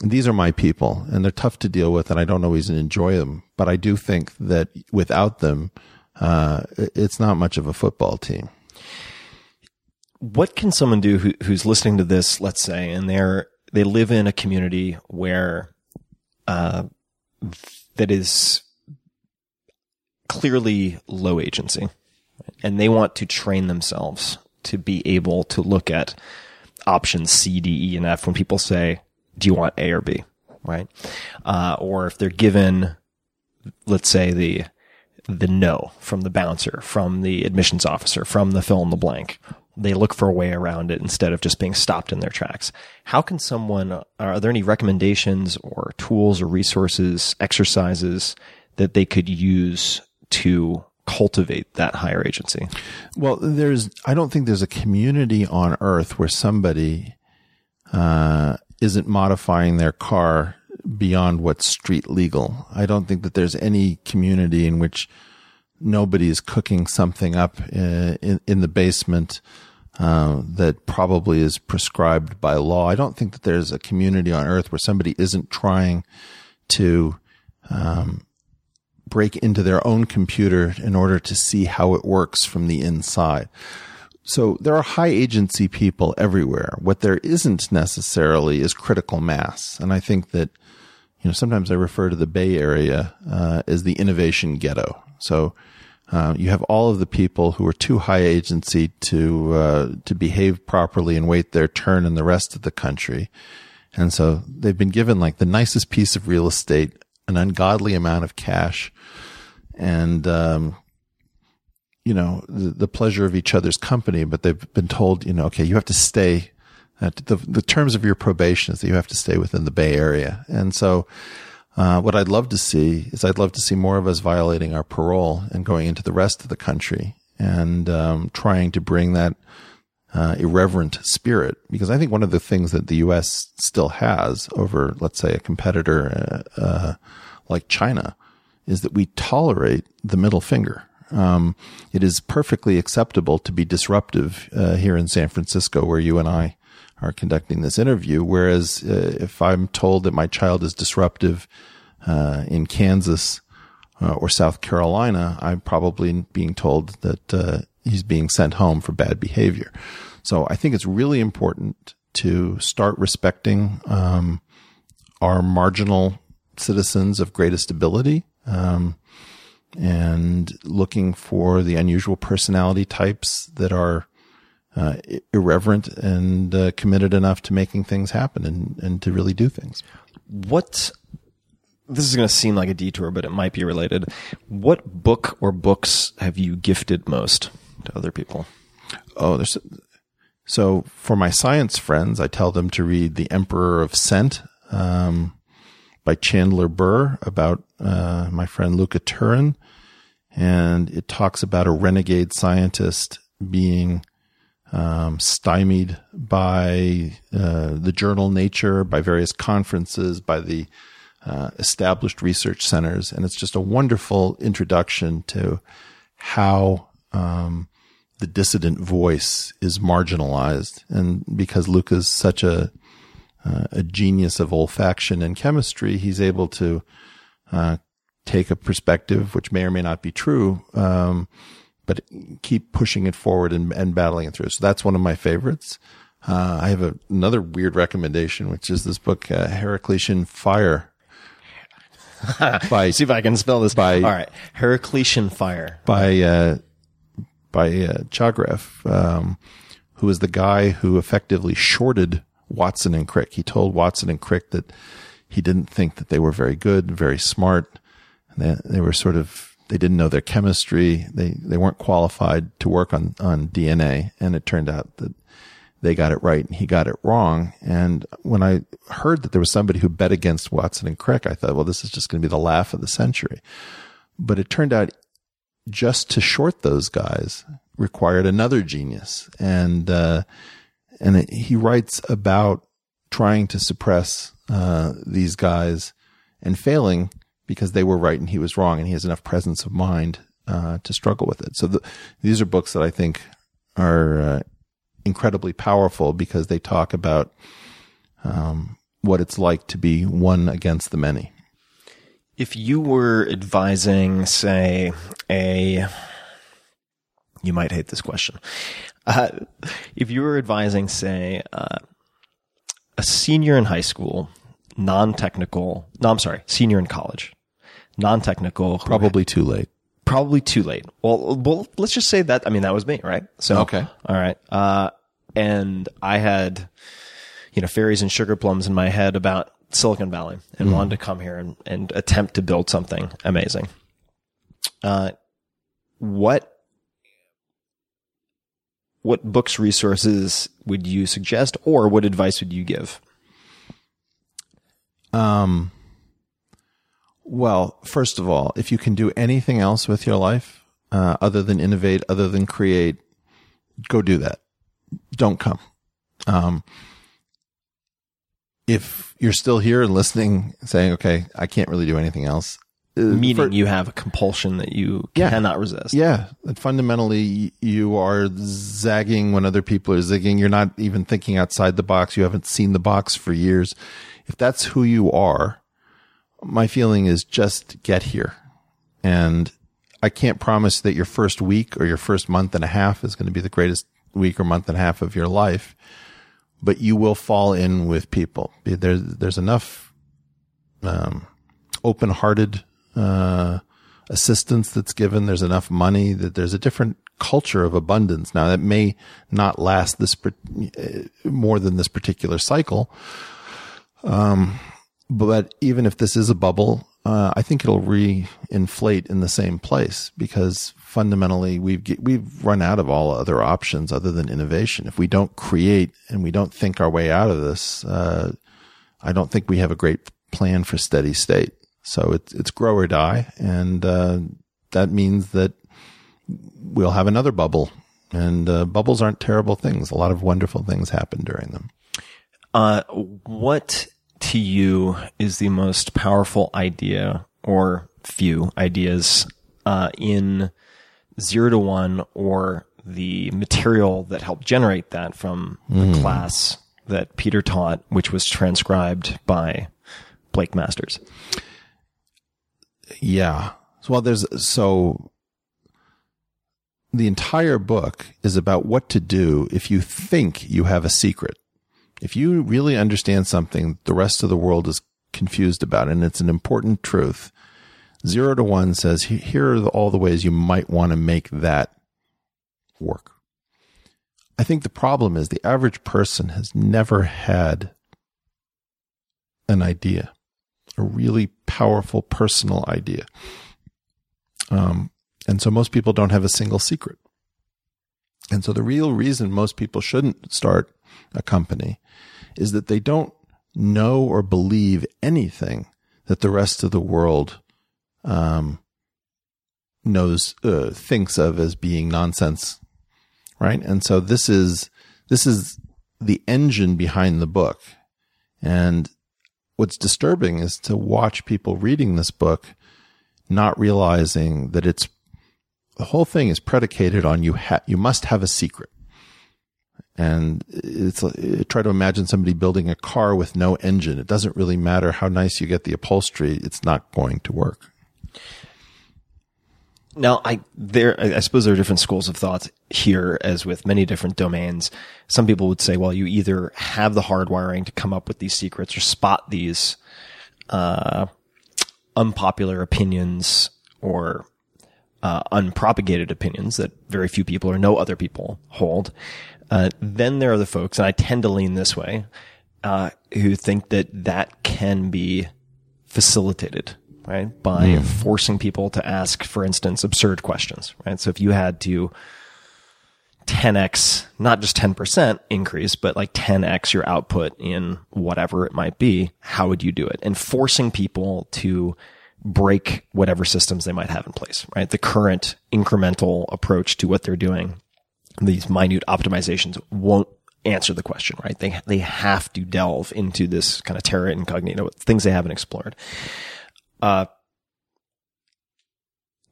these are my people, and they're tough to deal with, and I don't always enjoy them. But I do think that without them, uh, it's not much of a football team. What can someone do who, who's listening to this, let's say, and they're, they live in a community where, uh, that is clearly low agency and they want to train themselves to be able to look at options C, D, E, and F when people say, do you want A or B? Right. Uh, or if they're given, let's say the, the no from the bouncer, from the admissions officer, from the fill in the blank. They look for a way around it instead of just being stopped in their tracks. How can someone, are there any recommendations or tools or resources, exercises that they could use to cultivate that higher agency? Well, there's, I don't think there's a community on earth where somebody, uh, isn't modifying their car beyond what's street legal. I don't think that there's any community in which nobody is cooking something up uh, in, in the basement, uh, that probably is prescribed by law. I don't think that there's a community on earth where somebody isn't trying to, um, break into their own computer in order to see how it works from the inside. So there are high agency people everywhere. What there isn't necessarily is critical mass. And I think that, you know, sometimes I refer to the Bay Area uh, as the innovation ghetto. So uh, you have all of the people who are too high agency to uh, to behave properly and wait their turn in the rest of the country. And so they've been given like the nicest piece of real estate, an ungodly amount of cash, and um, you know the, the pleasure of each other's company. But they've been told, you know, okay, you have to stay. At the the terms of your probation is that you have to stay within the Bay Area, and so. Uh, what I'd love to see is I'd love to see more of us violating our parole and going into the rest of the country and um, trying to bring that uh, irreverent spirit. Because I think one of the things that the U.S. still has over, let's say, a competitor uh, uh, like China is that we tolerate the middle finger. Um, it is perfectly acceptable to be disruptive uh, here in San Francisco, where you and I are conducting this interview. Whereas uh, if I'm told that my child is disruptive uh, in Kansas uh, or South Carolina, I'm probably being told that uh, he's being sent home for bad behavior. So I think it's really important to start respecting um, our marginal citizens of greatest ability. Um, and looking for the unusual personality types that are uh, irreverent and uh, committed enough to making things happen and, and to really do things. What this is going to seem like a detour, but it might be related. What book or books have you gifted most to other people? Oh, there's so for my science friends, I tell them to read The Emperor of Scent um, by Chandler Burr about uh, my friend Luca Turin, and it talks about a renegade scientist being um, stymied by uh, the journal Nature, by various conferences, by the uh, established research centers, and it's just a wonderful introduction to how um, the dissident voice is marginalized, and because Luca's such a uh, a genius of olfaction and chemistry, he's able to uh, take a perspective which may or may not be true, um, but keep pushing it forward and, and, battling it through. So that's one of my favorites. Uh, I have a, another weird recommendation, which is this book, uh, Heraclitean Fire. by see if I can spell this. By all right, Heraclitean Fire by uh, by uh, Chargaff, um, who is the guy who effectively shorted Watson and Crick. He told Watson and Crick that he didn't think that they were very good, very smart. They, they were sort of they didn't know their chemistry. They they weren't qualified to work on on DNA, and it turned out that they got it right and he got it wrong. And when I heard that there was somebody who bet against Watson and Crick, I thought, well, this is just going to be the laugh of the century. But it turned out just to short those guys required another genius. And, uh, and he writes about trying to suppress, uh, these guys and failing because they were right and he was wrong. And he has enough presence of mind, uh, to struggle with it. So the, these are books that I think are, uh, incredibly powerful because they talk about um, what it's like to be one against the many. If you were advising, say, a you might hate this question. Uh, if you were advising, say, uh, a senior in high school, non-technical, no, I'm sorry, senior in college, non-technical, probably too late probably too late. Well, well, let's just say that. I mean, that was me, right? So, okay, all right. Uh, and I had, you know, fairies and sugar plums in my head about Silicon Valley and mm. wanted to come here and, and attempt to build something amazing. Uh, what what books resources would you suggest or what advice would you give um well, first of all, if you can do anything else with your life uh, other than innovate, other than create, go do that. Don't come. Um, if you're still here and listening, saying, "Okay, I can't really do anything else," uh, meaning for, you have a compulsion that you yeah, cannot resist. Yeah, fundamentally, you are zagging when other people are zigging. You're not even thinking outside the box. You haven't seen the box for years. If that's who you are, my feeling is just get here. And I can't promise that your first week or your first month and a half is going to be the greatest week or month and a half of your life, but you will fall in with people. There's, there's enough, um, open hearted, uh, assistance that's given. There's enough money that there's a different culture of abundance. Now that may not last this, uh, more than this particular cycle. Um, but even if this is a bubble, uh, I think it'll re-inflate in the same place because fundamentally we've we've run out of all other options other than innovation. If we don't create and we don't think our way out of this, uh, I don't think we have a great plan for steady state. So it's it's grow or die, and uh, that means that we'll have another bubble. And uh, bubbles aren't terrible things. A lot of wonderful things happen during them. Uh, what to you is the most powerful idea or few ideas uh, in zero to one or the material that helped generate that from the class that Peter taught, which was transcribed by Blake Masters. Yeah. So, well, there's so the entire book is about what to do if you think you have a secret. If you really understand something the rest of the world is confused about, and it's an important truth, zero to one says, here are all the ways you might want to make that work. I think the problem is the average person has never had an idea, a really powerful personal idea. Um, and so most people don't have a single secret. And so the real reason most people shouldn't start a company is that they don't know or believe anything that the rest of the world um, knows, uh, thinks of as being nonsense, right? And so this is this is the engine behind the book, and what's disturbing is to watch people reading this book not realizing that it's the whole thing is predicated on you ha- you must have a secret. And it's like- try to imagine somebody building a car with no engine. It doesn't really matter how nice you get the upholstery. It's not going to work Now, I there I suppose there are different schools of thought here, as with many different domains. Some people would say, well, you either have the hardwiring to come up with these secrets or spot these uh, unpopular opinions or uh, unpropagated opinions that very few people or no other people hold. Uh, then there are the folks, and I tend to lean this way, uh, who think that that can be facilitated, right? By hmm. forcing people to ask, for instance, absurd questions, right? So if you had to 10x, not just 10% increase, but like 10x your output in whatever it might be, how would you do it? And forcing people to break whatever systems they might have in place, right? The current incremental approach to what they're doing, these minute optimizations won't answer the question, right? They, they have to delve into this kind of terra incognita, things they haven't explored. Uh,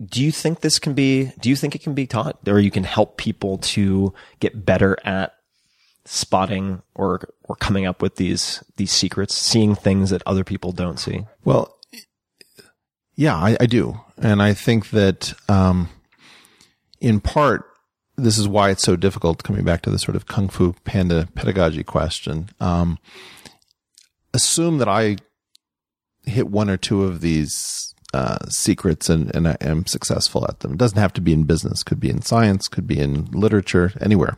do you think this can be, do you think it can be taught or you can help people to get better at spotting or, or coming up with these, these secrets, seeing things that other people don't see? Well, yeah, I, I do. And I think that, um, in part, this is why it's so difficult coming back to the sort of Kung Fu Panda pedagogy question. Um, assume that I hit one or two of these, uh, secrets and, and I am successful at them. It doesn't have to be in business, could be in science, could be in literature, anywhere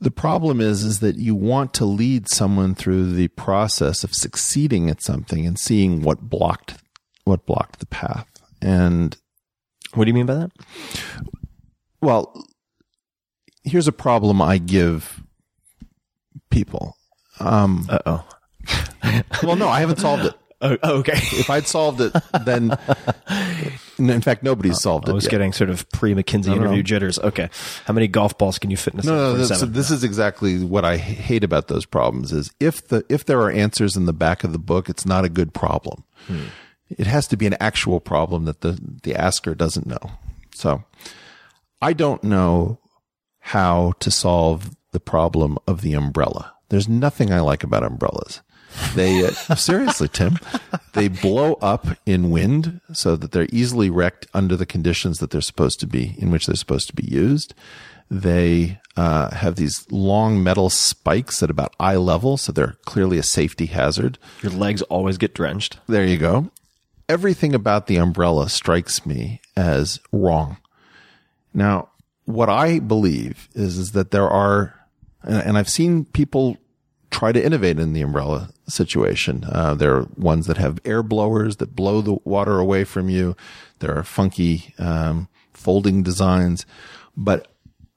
the problem is is that you want to lead someone through the process of succeeding at something and seeing what blocked what blocked the path and What do you mean by that? well here's a problem i give people um Uh oh. Well no i haven't solved it oh, oh, okay. if i'd solved it then in fact nobody's oh, solved it. I was yet. getting sort of pre McKinsey interview jitters. Okay. How many golf balls can you fit in a No, no, this, 747? this is exactly what I hate about those problems is if the if there are answers in the back of the book, it's not a good problem. Hmm. It has to be an actual problem that the the asker doesn't know. So I don't know how to solve the problem of the umbrella. There's nothing I like about umbrellas. They uh, seriously, Tim, they blow up in wind so that they're easily wrecked under the conditions that they're supposed to be in which they're supposed to be used. They uh, have these long metal spikes at about eye level, so they're clearly a safety hazard. Your legs always get drenched. There you go. Everything about the umbrella strikes me as wrong. Now, what I believe is, is that there are, and and I've seen people try to innovate in the umbrella situation. Uh, there are ones that have air blowers that blow the water away from you. There are funky um, folding designs, but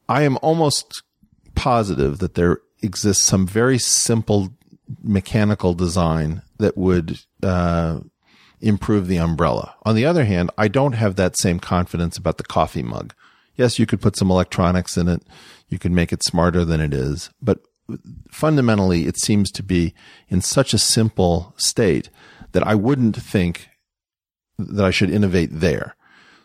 I am almost positive that there exists some very simple mechanical design that would uh, improve the umbrella. On the other hand, I don't have that same confidence about the coffee mug. Yes, you could put some electronics in it. You could make it smarter than it is, but fundamentally it seems to be in such a simple state that I wouldn't think that I should innovate there.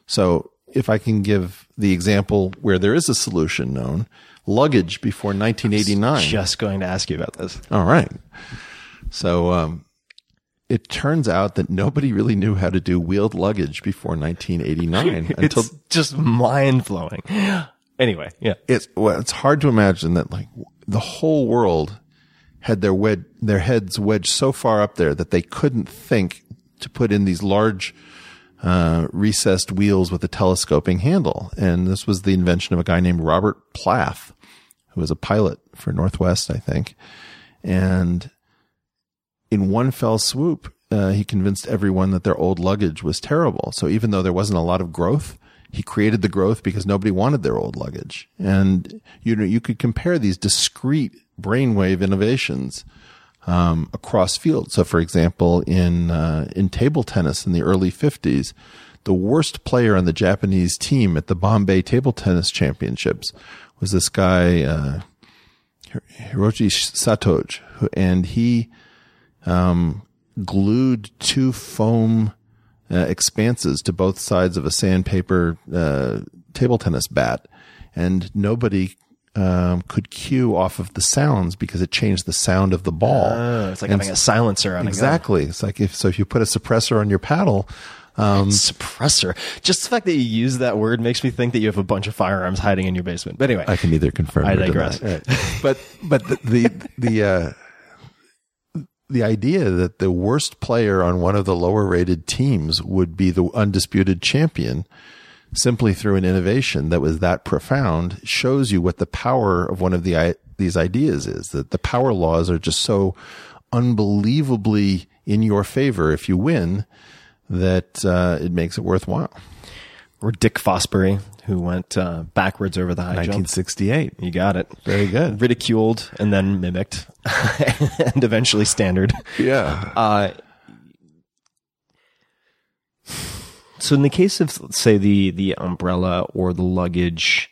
So if I can give the example where there is a solution known, luggage before 1989. Just going to ask you about this. All right. So um, it turns out that nobody really knew how to do wheeled luggage before 1989 until just mind blowing. Anyway, yeah. it's well, it's hard to imagine that like the whole world had their wed- their heads wedged so far up there that they couldn't think to put in these large uh, recessed wheels with a telescoping handle. And this was the invention of a guy named Robert Plath, who was a pilot for Northwest, I think. And in one fell swoop, uh, he convinced everyone that their old luggage was terrible. So even though there wasn't a lot of growth, he created the growth because nobody wanted their old luggage. And you know, you could compare these discrete brainwave innovations um, across fields. So, for example, in uh, in table tennis in the early '50s, the worst player on the Japanese team at the Bombay Table Tennis Championships was this guy uh, Hiroshi Satoge, and he um, glued two foam uh, expanses to both sides of a sandpaper uh, table tennis bat, and nobody um, could cue off of the sounds because it changed the sound of the ball. Oh, it's like And having a silencer on exactly. It's like if so, if you put a suppressor on your paddle, um. Suppressor. Just the fact that you use that word makes me think that you have a bunch of firearms hiding in your basement. But anyway, I can neither confirm. I digress. Right. but but the the the, uh, the idea that the worst player on one of the lower rated teams would be the undisputed champion simply through an innovation that was that profound shows you what the power of one of the these ideas is that the power laws are just so unbelievably in your favor if you win that uh, it makes it worthwhile or Dick Fosbury, who went uh, backwards over the high jump. 1968 You got it. Very good. Ridiculed and then mimicked, and eventually standard. yeah Uh, so in the case of say the the umbrella or the luggage,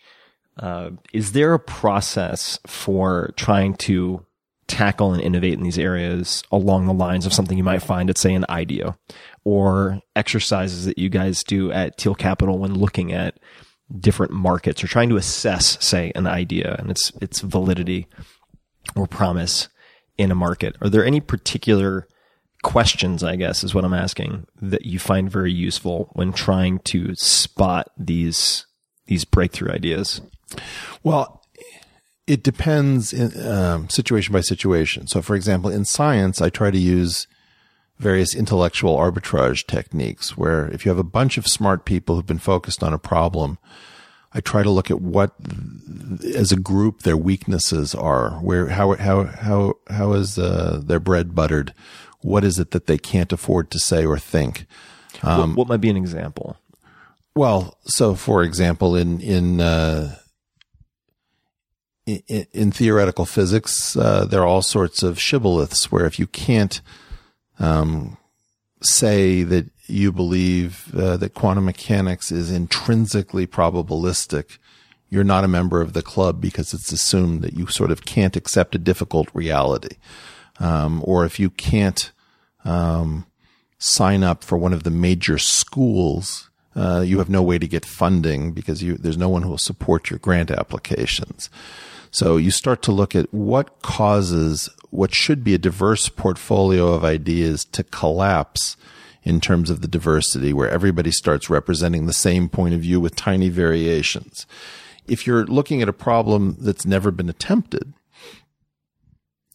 uh, is there a process for trying to tackle and innovate in these areas along the lines of something you might find at say an IDEO or exercises that you guys do at Thiel Capital when looking at different markets or trying to assess say an idea and its its validity or promise in a market? Are there any particular questions, I guess, is what I'm asking, that you find very useful when trying to spot these these breakthrough ideas? Well, it depends in, um, situation by situation. So, for example, in science, I try to use various intellectual arbitrage techniques where if you have a bunch of smart people who've been focused on a problem, I try to look at what, as a group, their weaknesses are. Where how how how how is uh, their bread buttered? What is it that they can't afford to say or think? what, what might be an example? Well, so for example, in in uh, in, in theoretical physics, uh, there are all sorts of shibboleths where if you can't um, say that you believe uh, that quantum mechanics is intrinsically probabilistic, you're not a member of the club because it's assumed that you sort of can't accept a difficult reality. Um, or if you can't um, sign up for one of the major schools, uh, you have no way to get funding because you, there's no one who will support your grant applications. So you start to look at what causes what should be a diverse portfolio of ideas to collapse in terms of the diversity where everybody starts representing the same point of view with tiny variations. If you're looking at a problem that's never been attempted,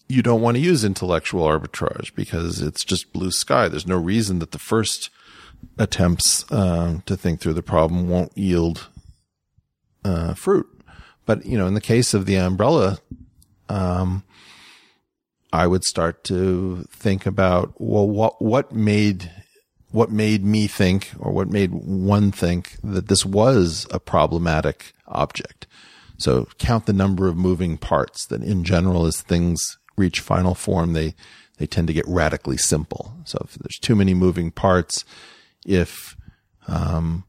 you don't want to use intellectual arbitrage because it's just blue sky. There's no reason that the first attempts uh, to think through the problem won't yield uh, fruit. But you know, in the case of the umbrella, um, I would start to think about well, what what made what made me think, or what made one think that this was a problematic object. So count the number of moving parts. That in general, as things reach final form, they they tend to get radically simple. So if there's too many moving parts, if um,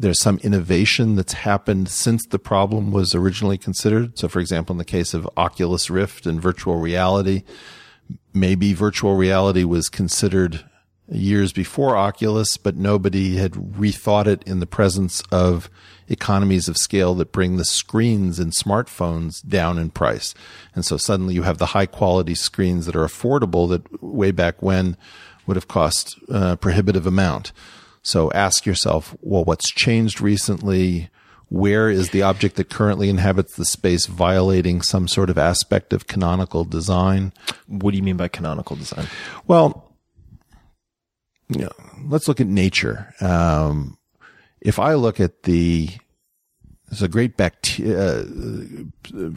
there's some innovation that's happened since the problem was originally considered. So, for example, in the case of Oculus Rift and virtual reality, maybe virtual reality was considered years before Oculus, but nobody had rethought it in the presence of economies of scale that bring the screens in smartphones down in price. And so suddenly you have the high quality screens that are affordable that way back when would have cost a prohibitive amount. So ask yourself, well, what's changed recently? Where is the object that currently inhabits the space violating some sort of aspect of canonical design? What do you mean by canonical design? Well, you know, let's look at nature. Um, if I look at the, there's a great bacteria, uh,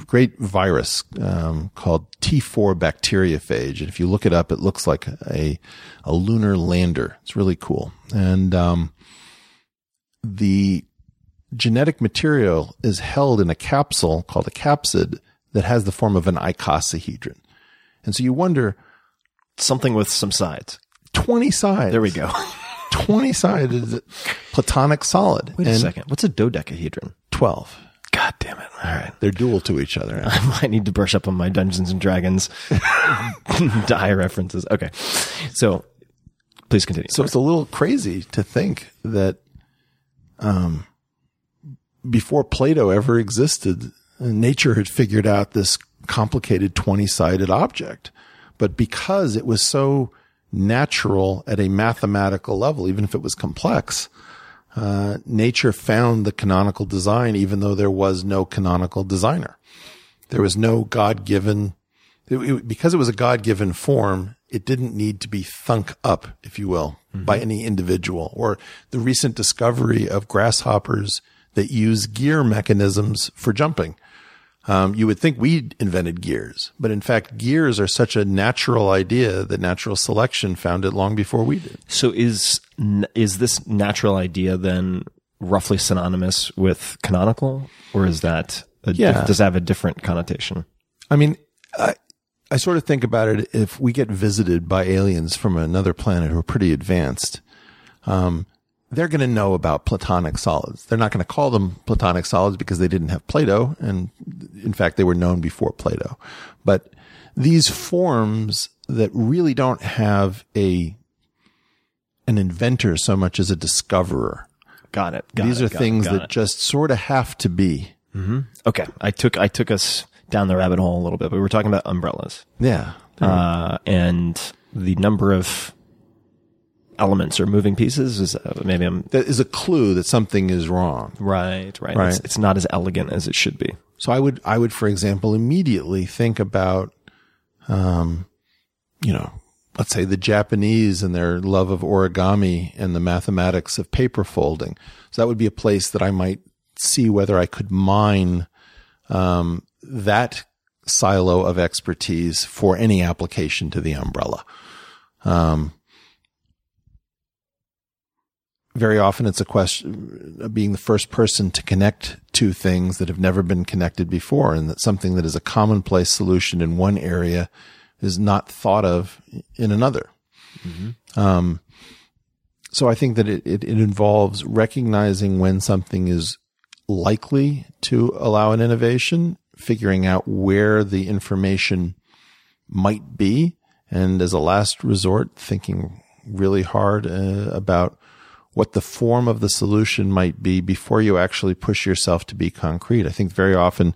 great virus um, called T4 bacteriophage, and if you look it up, it looks like a a lunar lander. It's really cool, and um, the genetic material is held in a capsule called a capsid that has the form of an icosahedron, and so you wonder, Something with some sides. 20 sides. There we go. 20 sided platonic solid. Wait a and second. What's a dodecahedron? 12. God damn it. All right. They're dual to each other. I might need to brush up on my Dungeons and Dragons die references. Okay. So please continue. So it's a little crazy to think that, um, before Plato ever existed, nature had figured out this complicated 20 sided object. But because it was so natural at a mathematical level, even if it was complex, uh, nature found the canonical design, even though there was no canonical designer. There was no God given, because it was a God given form, it didn't need to be thunk up, if you will, by any individual or the recent discovery of grasshoppers that use gear mechanisms for jumping. Um, you would think we invented gears, but in fact, gears are such a natural idea that natural selection found it long before we did. So is is this natural idea then roughly synonymous with canonical, or is that a, Yeah. does that have a different connotation? I mean, I, I sort of think about it if we get visited by aliens from another planet who are pretty advanced, um, they're going to know about platonic solids. They're not going to call them platonic solids because they didn't have Plato. And in fact, they were known before Plato. But these forms that really don't have a, an inventor so much as a discoverer. Got it. Got these it, are it, things got that it. just sort of have to be. Mm-hmm. okay. I took I took us down the rabbit hole a little bit. But we were talking about umbrellas Yeah. uh, and the number of elements or moving pieces. Is uh, maybe I'm that is a clue that something is wrong. right. Right. Right. It's, it's not as elegant as it should be. So I would, I would, for example, immediately think about, um, you know, let's say the Japanese and their love of origami and the mathematics of paper folding. So that would be a place that I might see whether I could mine, um, that silo of expertise for any application to the umbrella. Um, very often it's a question of being the first person to connect two things that have never been connected before and that something that is a commonplace solution in one area is not thought of in another. Um, so I think that it, it, it involves recognizing when something is likely to allow an innovation, figuring out where the information might be, and as a last resort, thinking really hard uh, about what the form of the solution might be before you actually push yourself to be concrete. I think very often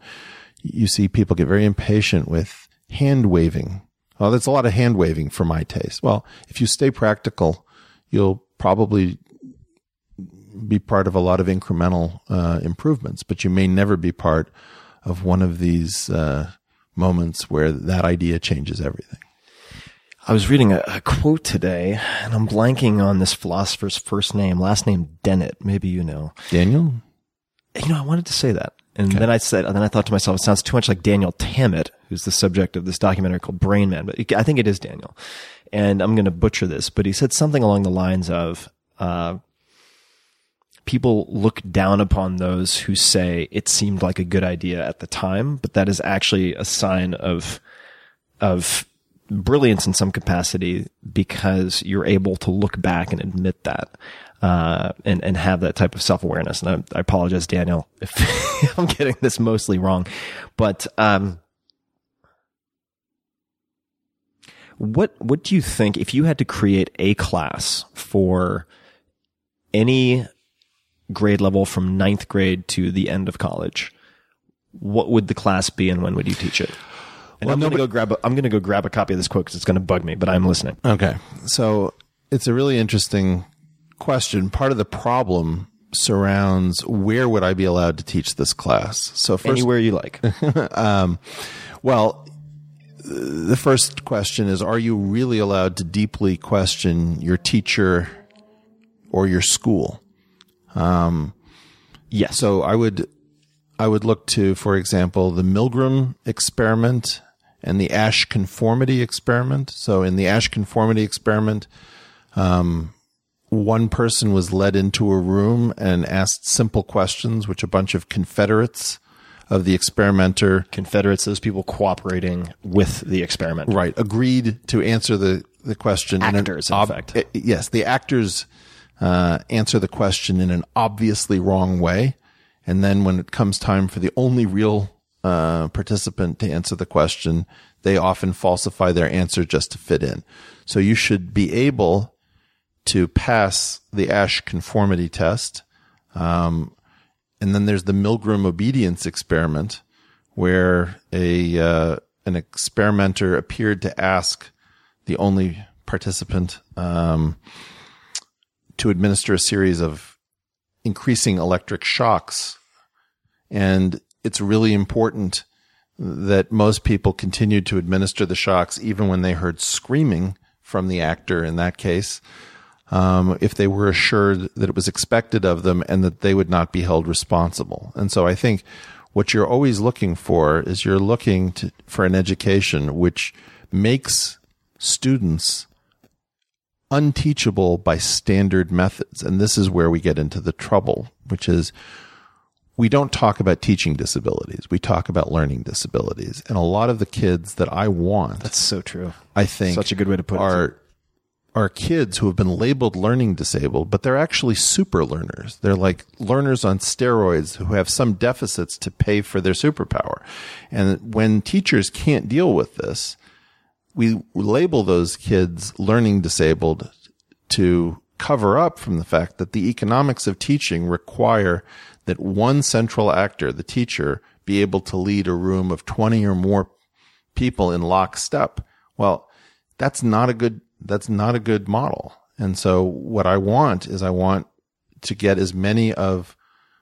you see people get very impatient with hand waving. Well, that's a lot of hand waving for my taste. Well, if you stay practical, you'll probably be part of a lot of incremental uh, improvements, but you may never be part of one of these uh, moments where that idea changes everything. I was reading a, a quote today, and I'm blanking on this philosopher's first name, last name Dennett. Maybe you know. Daniel? You know, I wanted to say that, and then I said, and then I thought to myself, it sounds too much like Daniel Tammet, who's the subject of this documentary called Brain Man. But I think it is Daniel, and I'm going to butcher this, but he said something along the lines of. Uh, People look down upon those who say it seemed like a good idea at the time, but that is actually a sign of of brilliance in some capacity because you're able to look back and admit that uh, and and have that type of self awareness. And I, I apologize, Daniel, if I'm getting this mostly wrong, but um, What What do you think if you had to create a class for any grade level from ninth grade to the end of college? What would the class be, and when would you teach it? And Well, I'm going to go grab. A, I'm going to go grab a copy of this quote because it's going to bug me. But I'm listening. Okay. So it's a really interesting question. Part of the problem surrounds where would I be allowed to teach this class? So first, Anywhere you like. Um, well, the first question is, are you really allowed to deeply question your teacher or your school? Um, yes. So I would, I would look to, for example, the Milgram experiment and the Asch conformity experiment. So in the Asch conformity experiment, um, one person was led into a room and asked simple questions, which a bunch of Confederates of the experimenter Confederates, those people cooperating with the experiment. right agreed to answer the the question in an Actors, in fact. eh, yes the actors uh, answer the question in an obviously wrong way and then when it comes time for the only real uh, participant to answer the question they often falsify their answer just to fit in. So you should be able to pass the Asch conformity test um, and then there's the Milgram obedience experiment, where a uh, an experimenter appeared to ask the only participant um, to administer a series of increasing electric shocks, and it's really important that most people continued to administer the shocks even when they heard screaming from the actor in that case um, if they were assured that it was expected of them and that they would not be held responsible. And so I think what you're always looking for is you're looking to, for an education which makes students unteachable by standard methods. And this is where we get into the trouble, which is we don't talk about teaching disabilities. We talk about learning disabilities. And a lot of the kids that I want, That's so true. I think Such a good way to put it, are are kids who have been labeled learning disabled, but they're actually super learners. They're like learners on steroids who have some deficits to pay for their superpower. And when teachers can't deal with this, we label those kids learning disabled to cover up from the fact that the economics of teaching require that one central actor, the teacher, be able to lead a room of 20 or more people in lockstep. Well, that's not a good, that's not a good model. And so what I want is I want to get as many of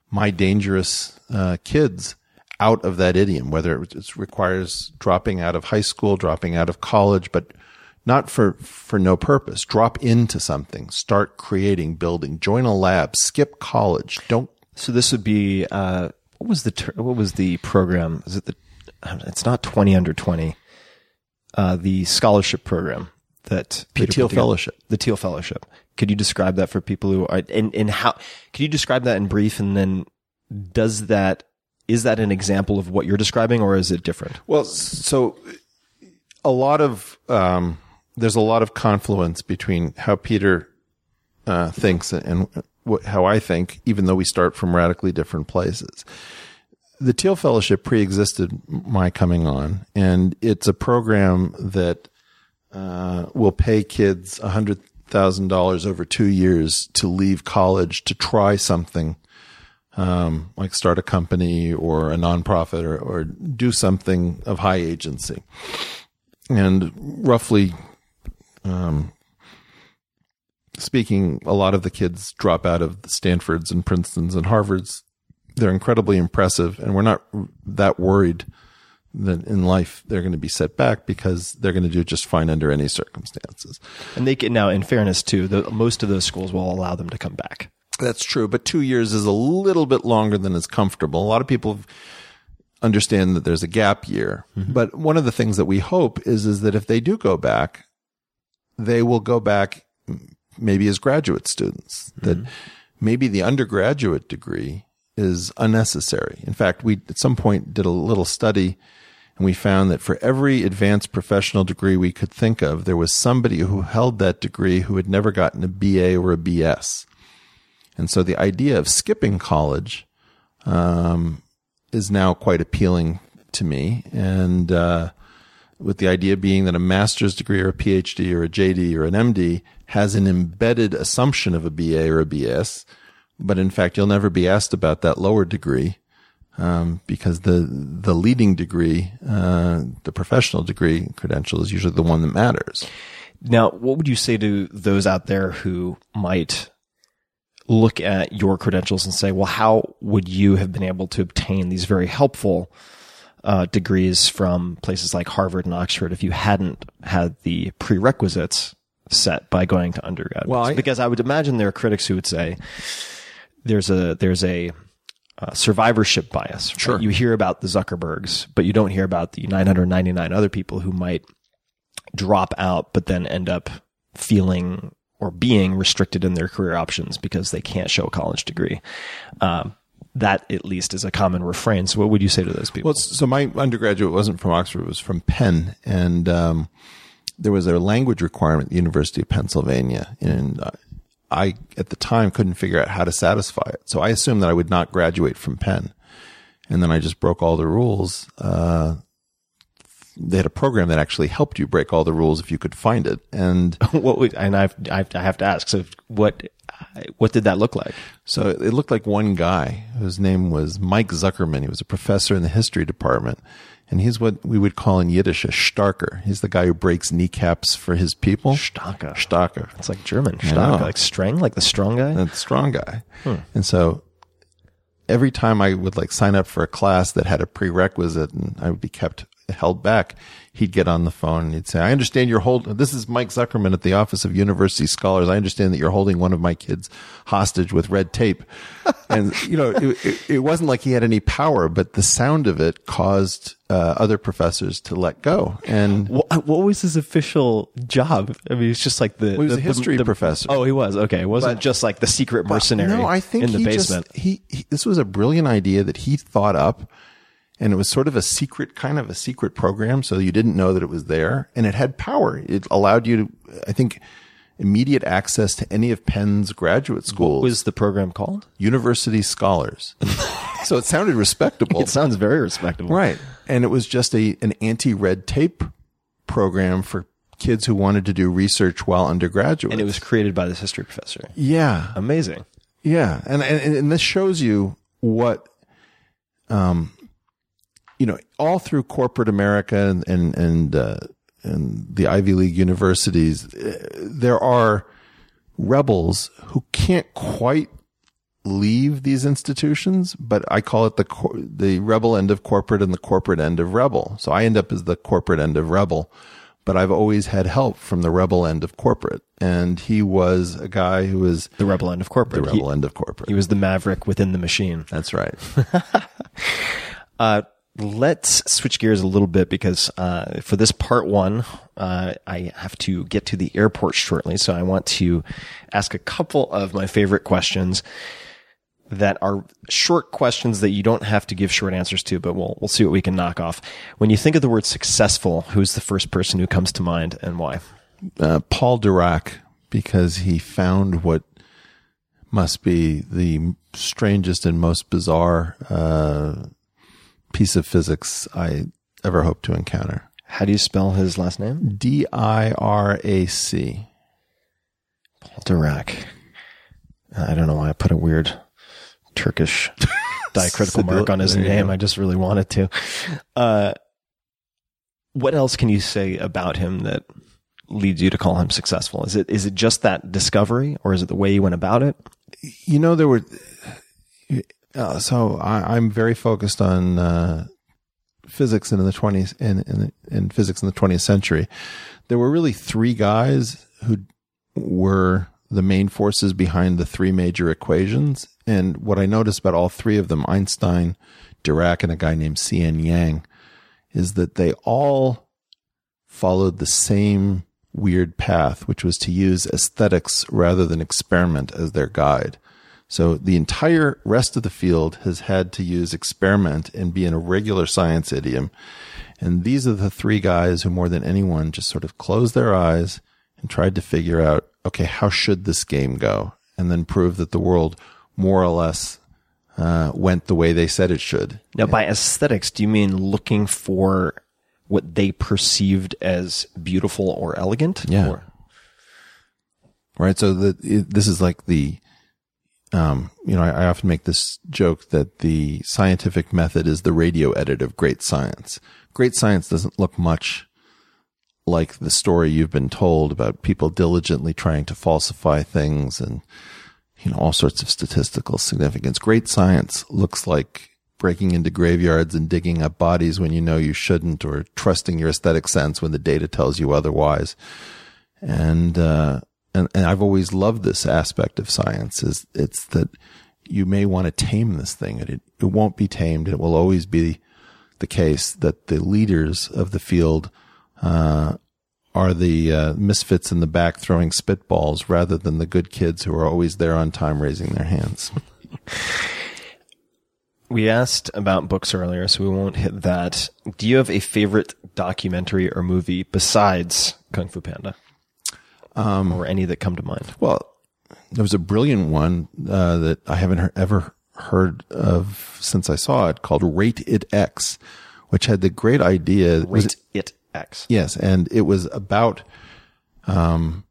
my dangerous uh, kids out of that idiom, whether it requires dropping out of high school, dropping out of college, but not for, for no purpose. Drop into something, start creating, building, join a lab, skip college. Don't, So this would be uh, what was the ter- what was the program? Is it the? It's not twenty under twenty. Uh, the scholarship program that Peter The Thiel. Fellowship. The Thiel Fellowship. Could you describe that for people who are and and how? Could you describe that in brief? And then does that is that an example of what you're describing, or is it different? Well, so a lot of um, there's a lot of confluence between how Peter uh, thinks and what, how I think, even though we start from radically different places. The Thiel Fellowship pre-existed my coming on, and it's a program that uh, will pay kids a hundred thousand dollars over two years to leave college to try something um, like start a company or a nonprofit or, or do something of high agency. And roughly, um, speaking, a lot of the kids drop out of the Stanfords and Princetons and Harvards. They're incredibly impressive, and we're not that worried that in life they're going to be set back because they're going to do just fine under any circumstances. And they can now, in fairness too, the, most of those schools will allow them to come back. That's true, but two years is a little bit longer than is comfortable. A lot of people understand that there's a gap year, mm-hmm. but one of the things that we hope is is that if they do go back, they will go back maybe as graduate students. That maybe the undergraduate degree is unnecessary. In fact, we at some point did a little study and we found that for every advanced professional degree we could think of, there was somebody who held that degree who had never gotten a BA or a BS. And so the idea of skipping college um, is now quite appealing to me. And uh, with the idea being that a master's degree or a PhD or a JD or an MD has an embedded assumption of a BA or a BS, but in fact, you'll never be asked about that lower degree. Um, because the the leading degree, uh, the professional degree credential is usually the one that matters. Now, what would you say to those out there who might look at your credentials and say, well, how would you have been able to obtain these very helpful uh, degrees from places like Harvard and Oxford if you hadn't had the prerequisites set by going to undergrad? Well, I- because I would imagine there are critics who would say there's a there's a uh, survivorship bias. right? Sure. You hear about the Zuckerbergs, but you don't hear about the 999 other people who might drop out, but then end up feeling or being restricted in their career options because they can't show a college degree. Um, that at least is a common refrain. So, what would you say to those people? Well, so my undergraduate wasn't from Oxford; it was from Penn, and um, there was a language requirement at the University of Pennsylvania, and uh, I at the time couldn't figure out how to satisfy it. So I assumed that I would not graduate from Penn, and then I just broke all the rules. Uh, they had a program that actually helped you break all the rules if you could find it, and what would, and I've, I've, I have to ask. So, what what did that look like? So it looked like one guy whose name was Mike Zuckerman. He was a professor in the history department. And he's what we would call in Yiddish a Shtarker. He's the guy who breaks kneecaps for his people. Shtarker. Shtarker. It's like German, I stark, know. like strength, like the strong guy. The strong guy. Hmm. And so every time I would like sign up for a class that had a prerequisite and I would be kept held back, he'd get on the phone and he'd say, I understand you're holding, this is Mike Zuckerman at the Office of University Scholars. I understand that you're holding one of my kids hostage with red tape. and, you know, it, it, it wasn't like he had any power, but the sound of it caused uh, other professors to let go. And What, what was his official job? I mean, it's just like the. he was the- a history the- professor. Oh, he was. Okay. It wasn't But- just like the secret mercenary No, I think in the he basement. Just, he, he this was a brilliant idea that he thought up, and it was sort of a secret, kind of a secret program, so you didn't know that it was there, and it had power. It allowed you to, I think, immediate access to any of Penn's graduate schools, what was the program called? university scholars. so it sounded respectable, It sounds very respectable. right? And it was just a an anti red tape program for kids who wanted to do research while undergraduate. And it was created by this history professor. yeah, Amazing. Yeah, and and, and this shows you what, um, you know, all through corporate America and and and, uh, and the Ivy League universities, uh, there are rebels who can't quite leave these institutions, but I call it the cor- the rebel end of corporate and the corporate end of rebel. So I end up as the corporate end of rebel, but I've always had help from the rebel end of corporate, and he was a guy who was The rebel end of corporate. the rebel he, end of corporate. he was the maverick within the machine. That's right. Uh, let's switch gears a little bit because uh, for this part one, uh, I have to get to the airport shortly. So I want to ask a couple of my favorite questions that are short questions that you don't have to give short answers to, but we'll we'll see what we can knock off. When you think of the word successful, who's the first person who comes to mind and why? uh, Paul Dirac, because he found what must be the strangest and most bizarre uh, piece of physics I ever hope to encounter. How do you spell his last name? D I R A C. Paul Dirac. I don't know why I put a weird Turkish diacritical mark on his name. go. I just really wanted to. Uh, what else can you say about him that leads you to call him successful? Is it is it just that discovery, or is it the way you went about it? You know, there were. Uh, so I, I'm very focused on uh, physics in the 20s in, in in physics in the 20th century. There were really three guys who were the main forces behind the three major equations. And what I noticed about all three of them, Einstein, Dirac, and a guy named C.N. Yang, is that they all followed the same weird path, which was to use aesthetics rather than experiment as their guide. So the entire rest of the field has had to use experiment and be in a regular science idiom. And these are the three guys who more than anyone just sort of closed their eyes and tried to figure out, okay, how should this game go? And then prove that the world more or less uh, went the way they said it should. Now, by aesthetics, do you mean looking for what they perceived as beautiful or elegant. Yeah. Or- right? So the, it, this is like the, um, you know, I, I often make this joke that the scientific method is the radio edit of great science. Great science doesn't look much like the story you've been told about people diligently trying to falsify things and, you know, all sorts of statistical significance. Great science looks like breaking into graveyards and digging up bodies when you know you shouldn't or trusting your aesthetic sense when the data tells you otherwise. And, uh, and, and I've always loved this aspect of science is it's that you may want to tame this thing and it, it won't be tamed. It will always be the case that the leaders of the field, uh, are the uh, misfits in the back throwing spitballs rather than the good kids who are always there on time raising their hands. We asked about books earlier, so we won't hit that. Do you have a favorite documentary or movie besides Kung Fu Panda? Um, or any that come to mind? Well, there was a brilliant one uh, that I haven't he- ever heard of since I saw it called Rate It X, which had the great idea. Rate It X. Yes, and it was about um,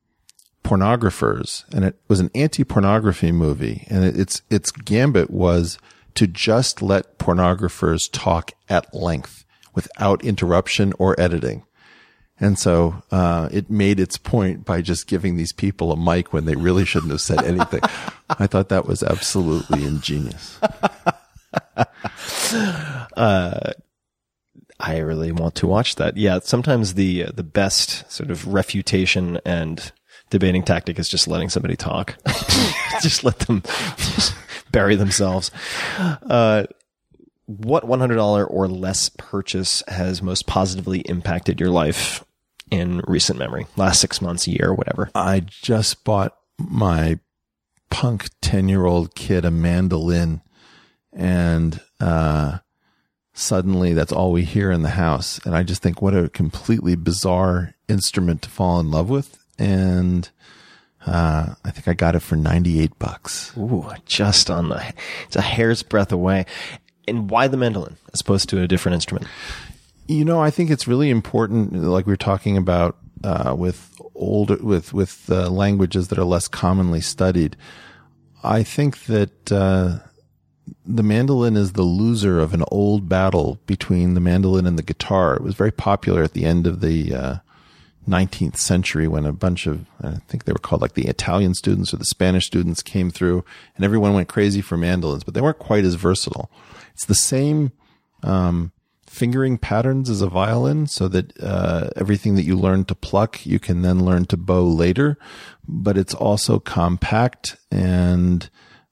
pornographers, and it was an anti-pornography movie, and it, its its gambit was to just let pornographers talk at length without interruption or editing. And so uh, it made its point by just giving these people a mic when they really shouldn't have said anything. I thought that was absolutely ingenious. I really want to watch that. Yeah, sometimes the uh, the best sort of refutation and debating tactic is just letting somebody talk. just let them just bury themselves. Uh, what one hundred dollar or less purchase has most positively impacted your life in recent memory? Last six months, a year, whatever. I just bought my punk 10 year old kid a mandolin and, uh, suddenly that's all we hear in the house. And I just think what a completely bizarre instrument to fall in love with. And, uh, I think I got it for 98 bucks. Ooh, just on the it's a hair's breadth away. And why the mandolin as opposed to a different instrument? You know, I think it's really important, like we were talking about uh, with older with with uh, languages that are less commonly studied. I think that uh, the mandolin is the loser of an old battle between the mandolin and the guitar. It was very popular at the end of the uh, 19th century when a bunch of I think they were called like the Italian students or the Spanish students came through, and everyone went crazy for mandolins, but they weren't quite as versatile. It's the same um, fingering patterns as a violin so that uh, everything that you learn to pluck, you can then learn to bow later. But it's also compact and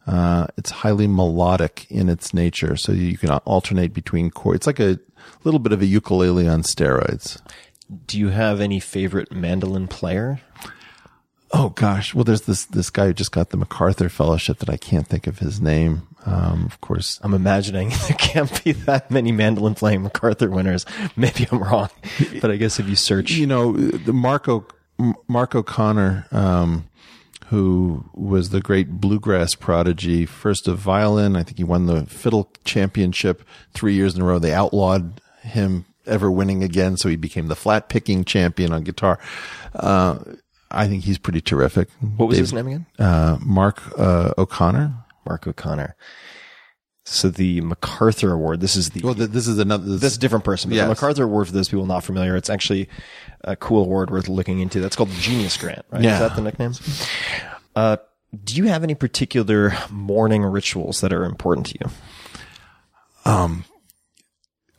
uh, it's highly melodic in its nature. So you can alternate between chords. It's like a little bit of a ukulele on steroids. Do you have any favorite mandolin player? Oh gosh. Well, there's this, this guy who just got the MacArthur fellowship that I can't think of his name. Um, of course, I'm imagining there can't be that many mandolin playing MacArthur winners. Maybe I'm wrong, but I guess if you search, you know, the Marco, Mark O'Connor, um, who was the great bluegrass prodigy, first of violin. I think he won the fiddle championship three years in a row. They outlawed him ever winning again. So he became the flat picking champion on guitar. Uh, I think he's pretty terrific. what was his name again? Uh, Mark, uh, O'Connor. Mark O'Connor. So the MacArthur Award. This is the Well, th- this is another, this, this is a different person. But Yes. the MacArthur Award, for those people not familiar, it's actually a cool award worth looking into. That's called the Genius Grant, right? Yeah. Is that the nickname? Uh, do you have any particular morning rituals that are important to you? Um.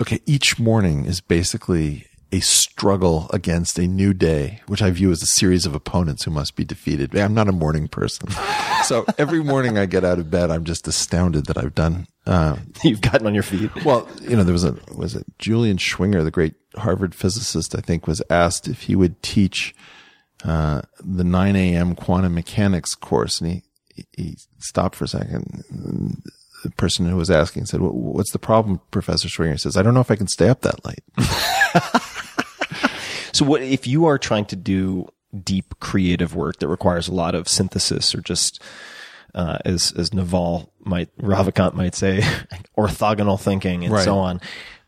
Okay, each morning is basically a struggle against a new day, which I view as a series of opponents who must be defeated. I'm not a morning person. so every morning I get out of bed, I'm just astounded that I've done, uh, You've gotten on your feet. well, you know, there was a, was it Julian Schwinger, the great Harvard physicist, I think was asked if he would teach, uh, the 9 a.m. quantum mechanics course. And he, he stopped for a second. The person who was asking said, "Wh- what's the problem, Professor Schwinger? He says, I don't know if I can stay up that late. So what if you are trying to do deep creative work that requires a lot of synthesis or just uh, as as Naval might Ravikant might say orthogonal thinking and Right. so on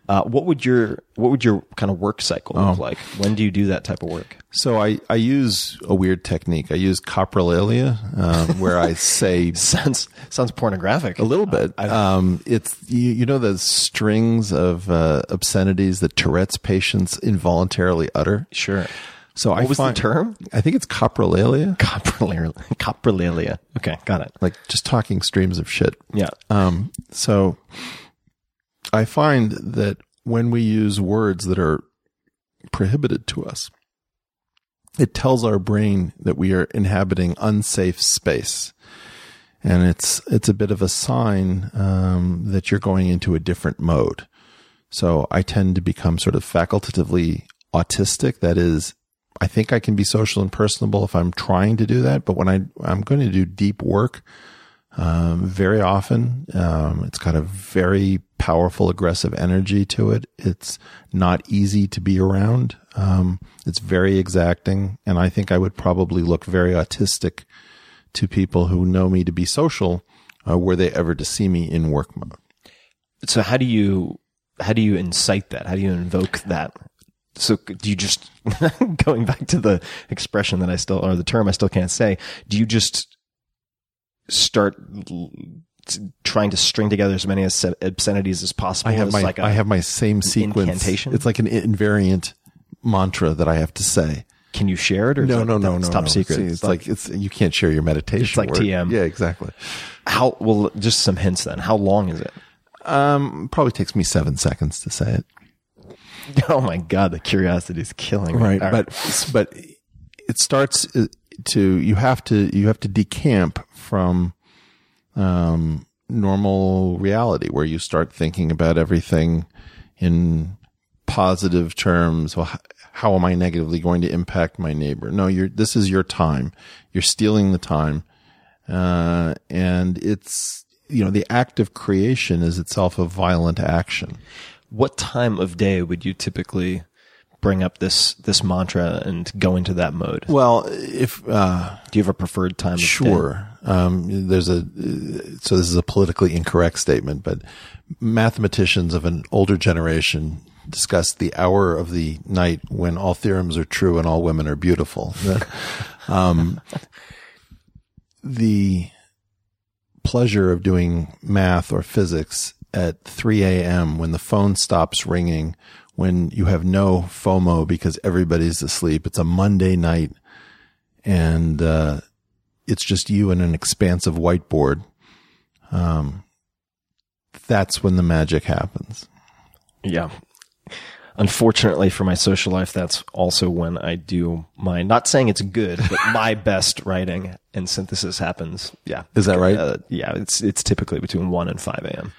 Uh, what would your what would your kind of work cycle Oh. look like? When do you do that type of work? So I, I use a weird technique. I use coprolalia, um, where I say Sounds sounds pornographic. a little bit. Um, it's you, you know the strings of uh, obscenities that Tourette's patients involuntarily utter. Sure. So I What was the term? I think it's coprolalia, Coprolalia. Coprolalia. Okay, got it. like just talking streams of shit. Yeah. Um, so I find that when we use words that are prohibited to us, it tells our brain that we are inhabiting unsafe space. And it's, it's a bit of a sign, um, that you're going into a different mode. So I tend to become sort of facultatively autistic. That is, I think I can be social and personable if I'm trying to do that. But when I, I'm going to do deep work, um, very often. Um, it's got a very powerful, aggressive energy to it. It's not easy to be around. Um, it's very exacting. And I think I would probably look very autistic to people who know me to be social, uh, were they ever to see me in work mode. So how do you how do you incite that? How do you invoke that? So do you just going back to the expression that I still or the term I still can't say? Do you just start trying to string together as many as obscenities as possible? I have my, like a- I have my same sequence. incantation? It's like an invariant mantra that I have to say. Can you share it or No, that- no, no, no. top no. secret? See, it's like, it's, you can't share your meditation. It's like word. TM. Yeah, exactly. how well just some hints then. How long is it? Um, probably takes me seven seconds to say it. Oh my god, the curiosity is killing me. Right. All But, but it starts uh, to, you have to, you have to decamp from, um, normal reality where you start thinking about everything in positive terms. Well, how am I negatively going to impact my neighbor? No, you're, this is your time. You're stealing the time. Uh, and it's, you know, the act of creation is itself a violent action. what time of day would you typically bring up this this mantra and go into that mode? Well, if, uh, Do you have a preferred time? Sure. Um, there's a, so this is a politically incorrect statement, but mathematicians of an older generation discuss the hour of the night when all theorems are true and all women are beautiful. um, the pleasure of doing math or physics at 3 a.m. when the phone stops ringing, when you have no FOMO because everybody's asleep. It's a Monday night and, uh, it's just you and an expansive whiteboard. Um, that's when the magic happens. Yeah. Unfortunately for my social life, that's also when I do my, not saying it's good, but my best writing and synthesis happens. Yeah. Is that right? Uh, yeah. It's, it's typically between 1 and 5 a.m.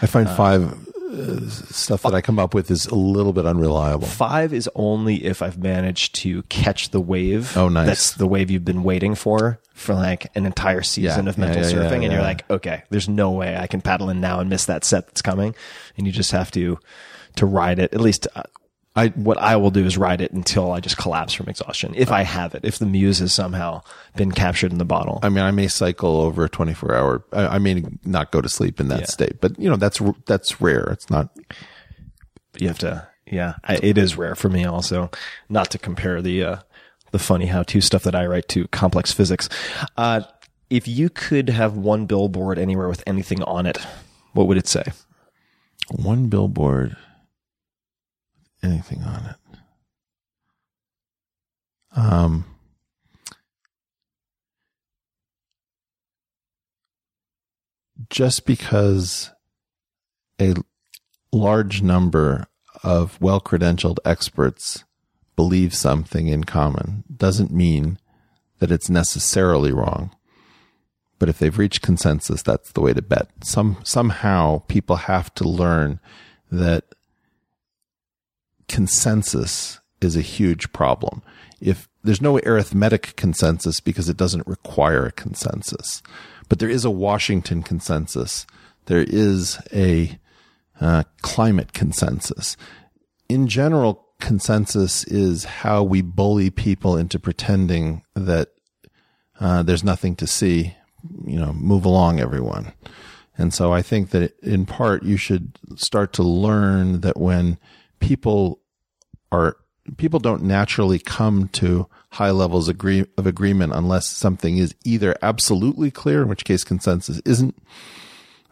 I find five uh, stuff that I come up with is a little bit unreliable. Five is only if I've managed to catch the wave. Oh, nice. That's the wave you've been waiting for for like an entire season Yeah, of mental yeah, yeah, surfing. and you're like, okay, there's no way I can paddle in now and miss that set that's coming. And you just have to, to ride it. At least uh, I, what I will do is ride it until I just collapse from exhaustion. If I have it, if the muse has somehow been captured in the bottle. I mean, I may cycle over a 24 hour, I, I may not go to sleep in that Yeah. state, but you know, that's, that's rare. It's not, you have to yeah I, it is rare for me also not to compare the uh the funny how-to stuff that i write to complex physics uh if you could have one billboard anywhere with anything on it what would it say one billboard, anything on it. Um, just because a large number of well credentialed experts believe something in common doesn't mean that it's necessarily wrong. But if they've reached consensus, that's the way to bet. Some, somehow people have to learn that consensus is a huge problem. If there's no arithmetic consensus because it doesn't require a consensus, but there is a Washington consensus. There is a uh, climate consensus. In general, consensus is how we bully people into pretending that uh, there's nothing to see. You know, move along, everyone. And so I think that in part you should start to learn that when people are, people don't naturally come to high levels agree, of agreement unless something is either absolutely clear, in which case consensus isn't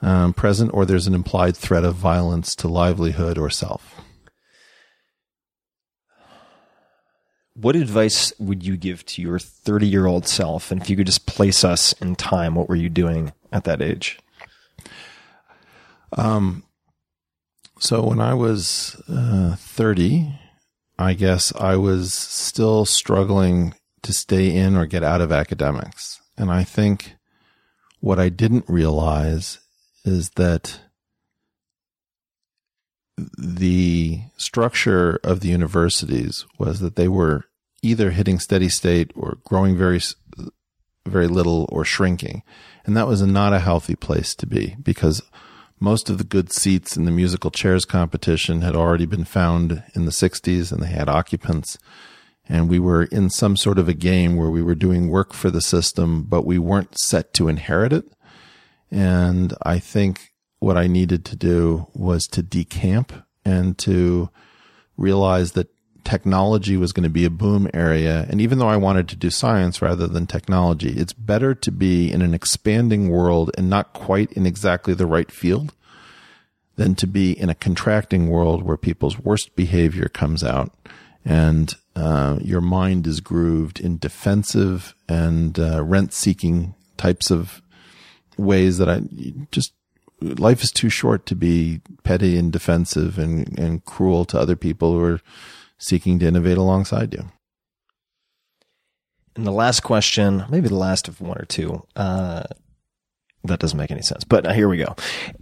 um, present, or there's an implied threat of violence to livelihood or self. What advice would you give to your 30 year old self? And if you could just place us in time, what were you doing at that age? Um, so when I was uh, 30, I guess I was still struggling to stay in or get out of academics. And I think what I didn't realize is that the structure of the universities was that they were either hitting steady state or growing very, very little or shrinking. And that was not a healthy place to be because most of the good seats in the musical chairs competition had already been found in the 60s and they had occupants. And we were in some sort of a game where we were doing work for the system, but we weren't set to inherit it. And I think what I needed to do was to decamp and to realize that technology was going to be a boom area. And even though I wanted to do science rather than technology, it's better to be in an expanding world and not quite in exactly the right field than to be in a contracting world where people's worst behavior comes out and uh, your mind is grooved in defensive and uh, rent seeking types of ways that I just life is too short to be petty and defensive and, and cruel to other people who are seeking to innovate alongside you. And the last question, maybe the last of one or two, uh, that doesn't make any sense, but uh, here we go.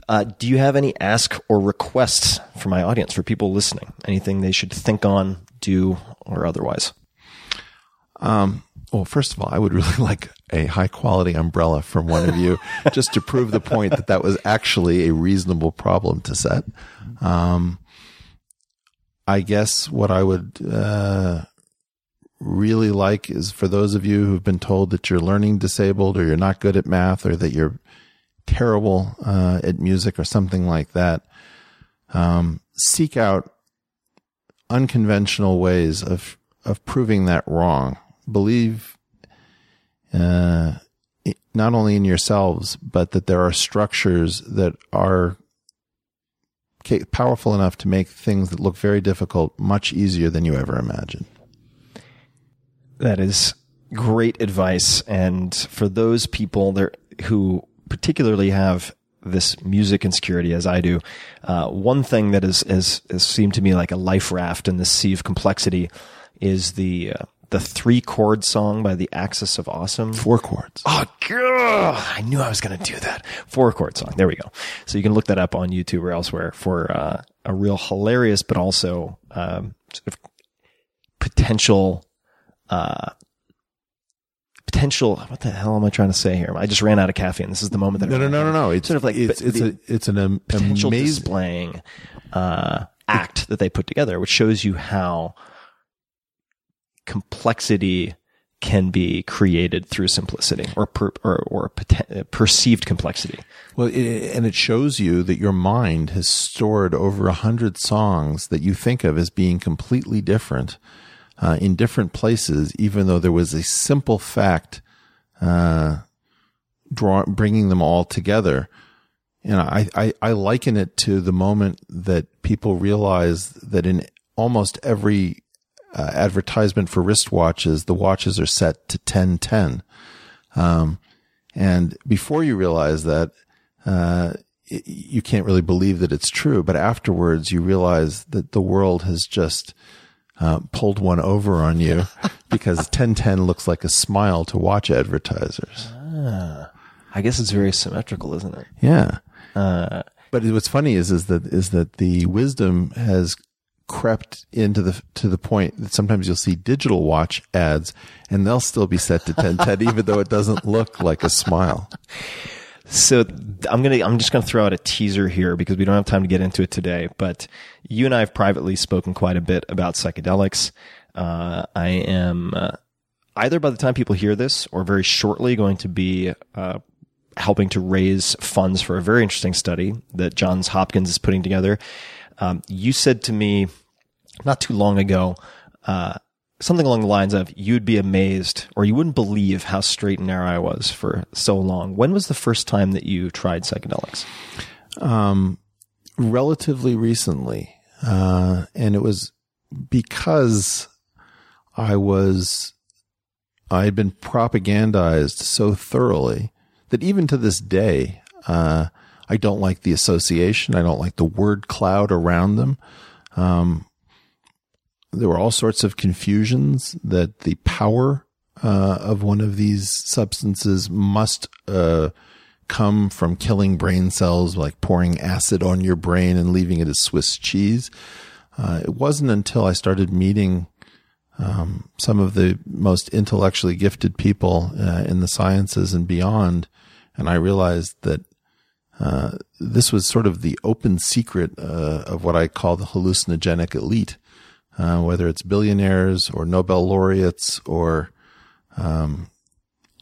Uh, do you have any ask or requests for my audience, for people listening? Anything they should think on, do, or otherwise? Um, well, first of all, I would really like a high quality umbrella from one of you just to prove the point that that was actually a reasonable problem to set. Um, I guess what I would, uh, really like is for those of you who've been told that you're learning disabled or you're not good at math or that you're terrible, uh, at music or something like that. Um, seek out unconventional ways of, of proving that wrong believe uh, not only in yourselves, but that there are structures that are powerful enough to make things that look very difficult much easier than you ever imagined. That is great advice. And for those people there who particularly have this music insecurity as I do, uh, one thing that is, has, has seemed to me like a life raft in the sea of complexity is the uh, the three chord song by the Axis of Awesome. Four chords. Oh, God. I knew I was going to do that. Four chord song. There we go. So you can look that up on YouTube or elsewhere for uh, a real hilarious, but also um, sort of potential. Uh, potential. What the hell am I trying to say here? I just ran out of caffeine. This is the moment that no, no, no, no, no. It's sort of like it's it's, a, it's an potential amazing displaying uh, act that they put together, which shows you how complexity can be created through simplicity or per, or, or perceived complexity. Well, it, and it shows you that your mind has stored over a hundred songs that you think of as being completely different uh, in different places, even though there was a simple fact uh, draw, bringing them all together. And I, I, I liken it to the moment that people realize that in almost every uh, advertisement for wristwatches, the watches are set to 1010. Um, and before you realize that, uh, it, you can't really believe that it's true, but afterwards you realize that the world has just, uh, pulled one over on you because 1010 looks like a smile to watch advertisers. Ah, I guess it's very symmetrical, isn't it? Yeah. Uh, But what's funny is, is that, is that the wisdom has crept into the to the point that sometimes you'll see digital watch ads and they'll still be set to 1010 even though it doesn't look like a smile. So I'm gonna I'm just gonna throw out a teaser here because we don't have time to get into it today. But you and I have privately spoken quite a bit about psychedelics. Uh, I am uh, either by the time people hear this or very shortly going to be uh, helping to raise funds for a very interesting study that Johns Hopkins is putting together. Um, you said to me not too long ago, uh, something along the lines of you'd be amazed or you wouldn't believe how straight and narrow I was for so long. When was the first time that you tried psychedelics? Um, relatively recently. Uh, and it was because I was, I had been propagandized so thoroughly that even to this day, uh, I don't like the association. I don't like the word cloud around them. Um, there were all sorts of confusions that the power uh, of one of these substances must uh, come from killing brain cells, like pouring acid on your brain and leaving it as Swiss cheese. Uh, it wasn't until I started meeting um, some of the most intellectually gifted people uh, in the sciences and beyond, and I realized that uh, this was sort of the open secret uh, of what I call the hallucinogenic elite, uh, whether it's billionaires or Nobel laureates or um,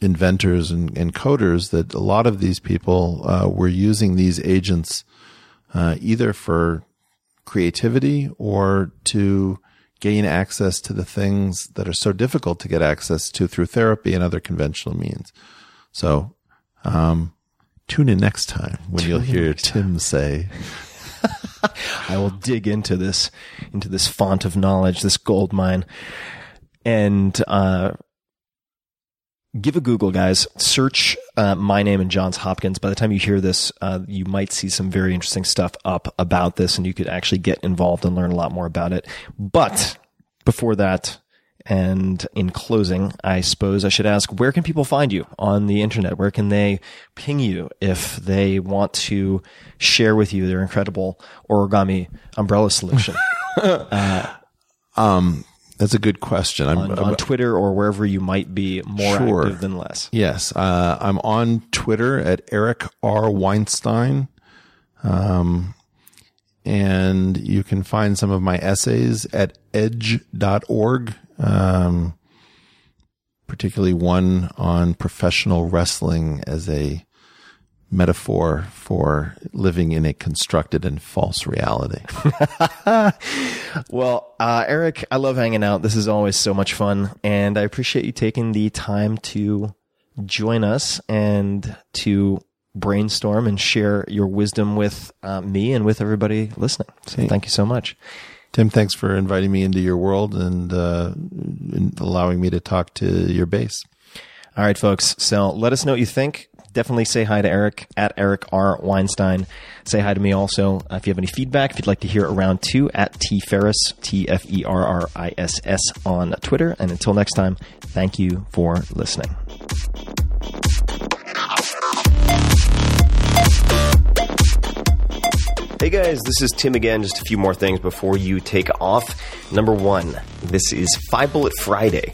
inventors and, and, coders. That a lot of these people uh, were using these agents uh, either for creativity or to gain access to the things that are so difficult to get access to through therapy and other conventional means. So, um, tune in next time when tune you'll hear Tim say, I will dig into this, into this font of knowledge, this gold mine. And, uh, give a Google, guys. Search uh, my name and Johns Hopkins. By the time you hear this, uh, you might see some very interesting stuff up about this, and you could actually get involved and learn a lot more about it. But before that, and in closing, I suppose I should ask, where can people find you on the internet? Where can they ping you if they want to share with you their incredible origami umbrella solution? uh, um, that's a good question. I'm on, on Twitter or wherever you might be more sure. active than less. Yes, uh, I'm on Twitter at Eric R Weinstein, um, and you can find some of my essays at Edge.org. Um, particularly one on professional wrestling as a metaphor for living in a constructed and false reality. well, uh, Eric, I love hanging out. This is always so much fun. And I appreciate you taking the time to join us and to brainstorm and share your wisdom with uh, me and with everybody listening. So hey. thank you so much. Tim, thanks for inviting me into your world and, uh, allowing me to talk to your base. All right, folks. So let us know what you think definitely say hi to Eric at Eric R. Weinstein. Say hi to me also. Uh, if you have any feedback, if you'd like to hear around two, at T Ferriss, T F E R R I S S on Twitter. And until next time, thank you for listening. Hey guys, this is Tim again. Just a few more things before you take off. Number one, this is Five Bullet Friday.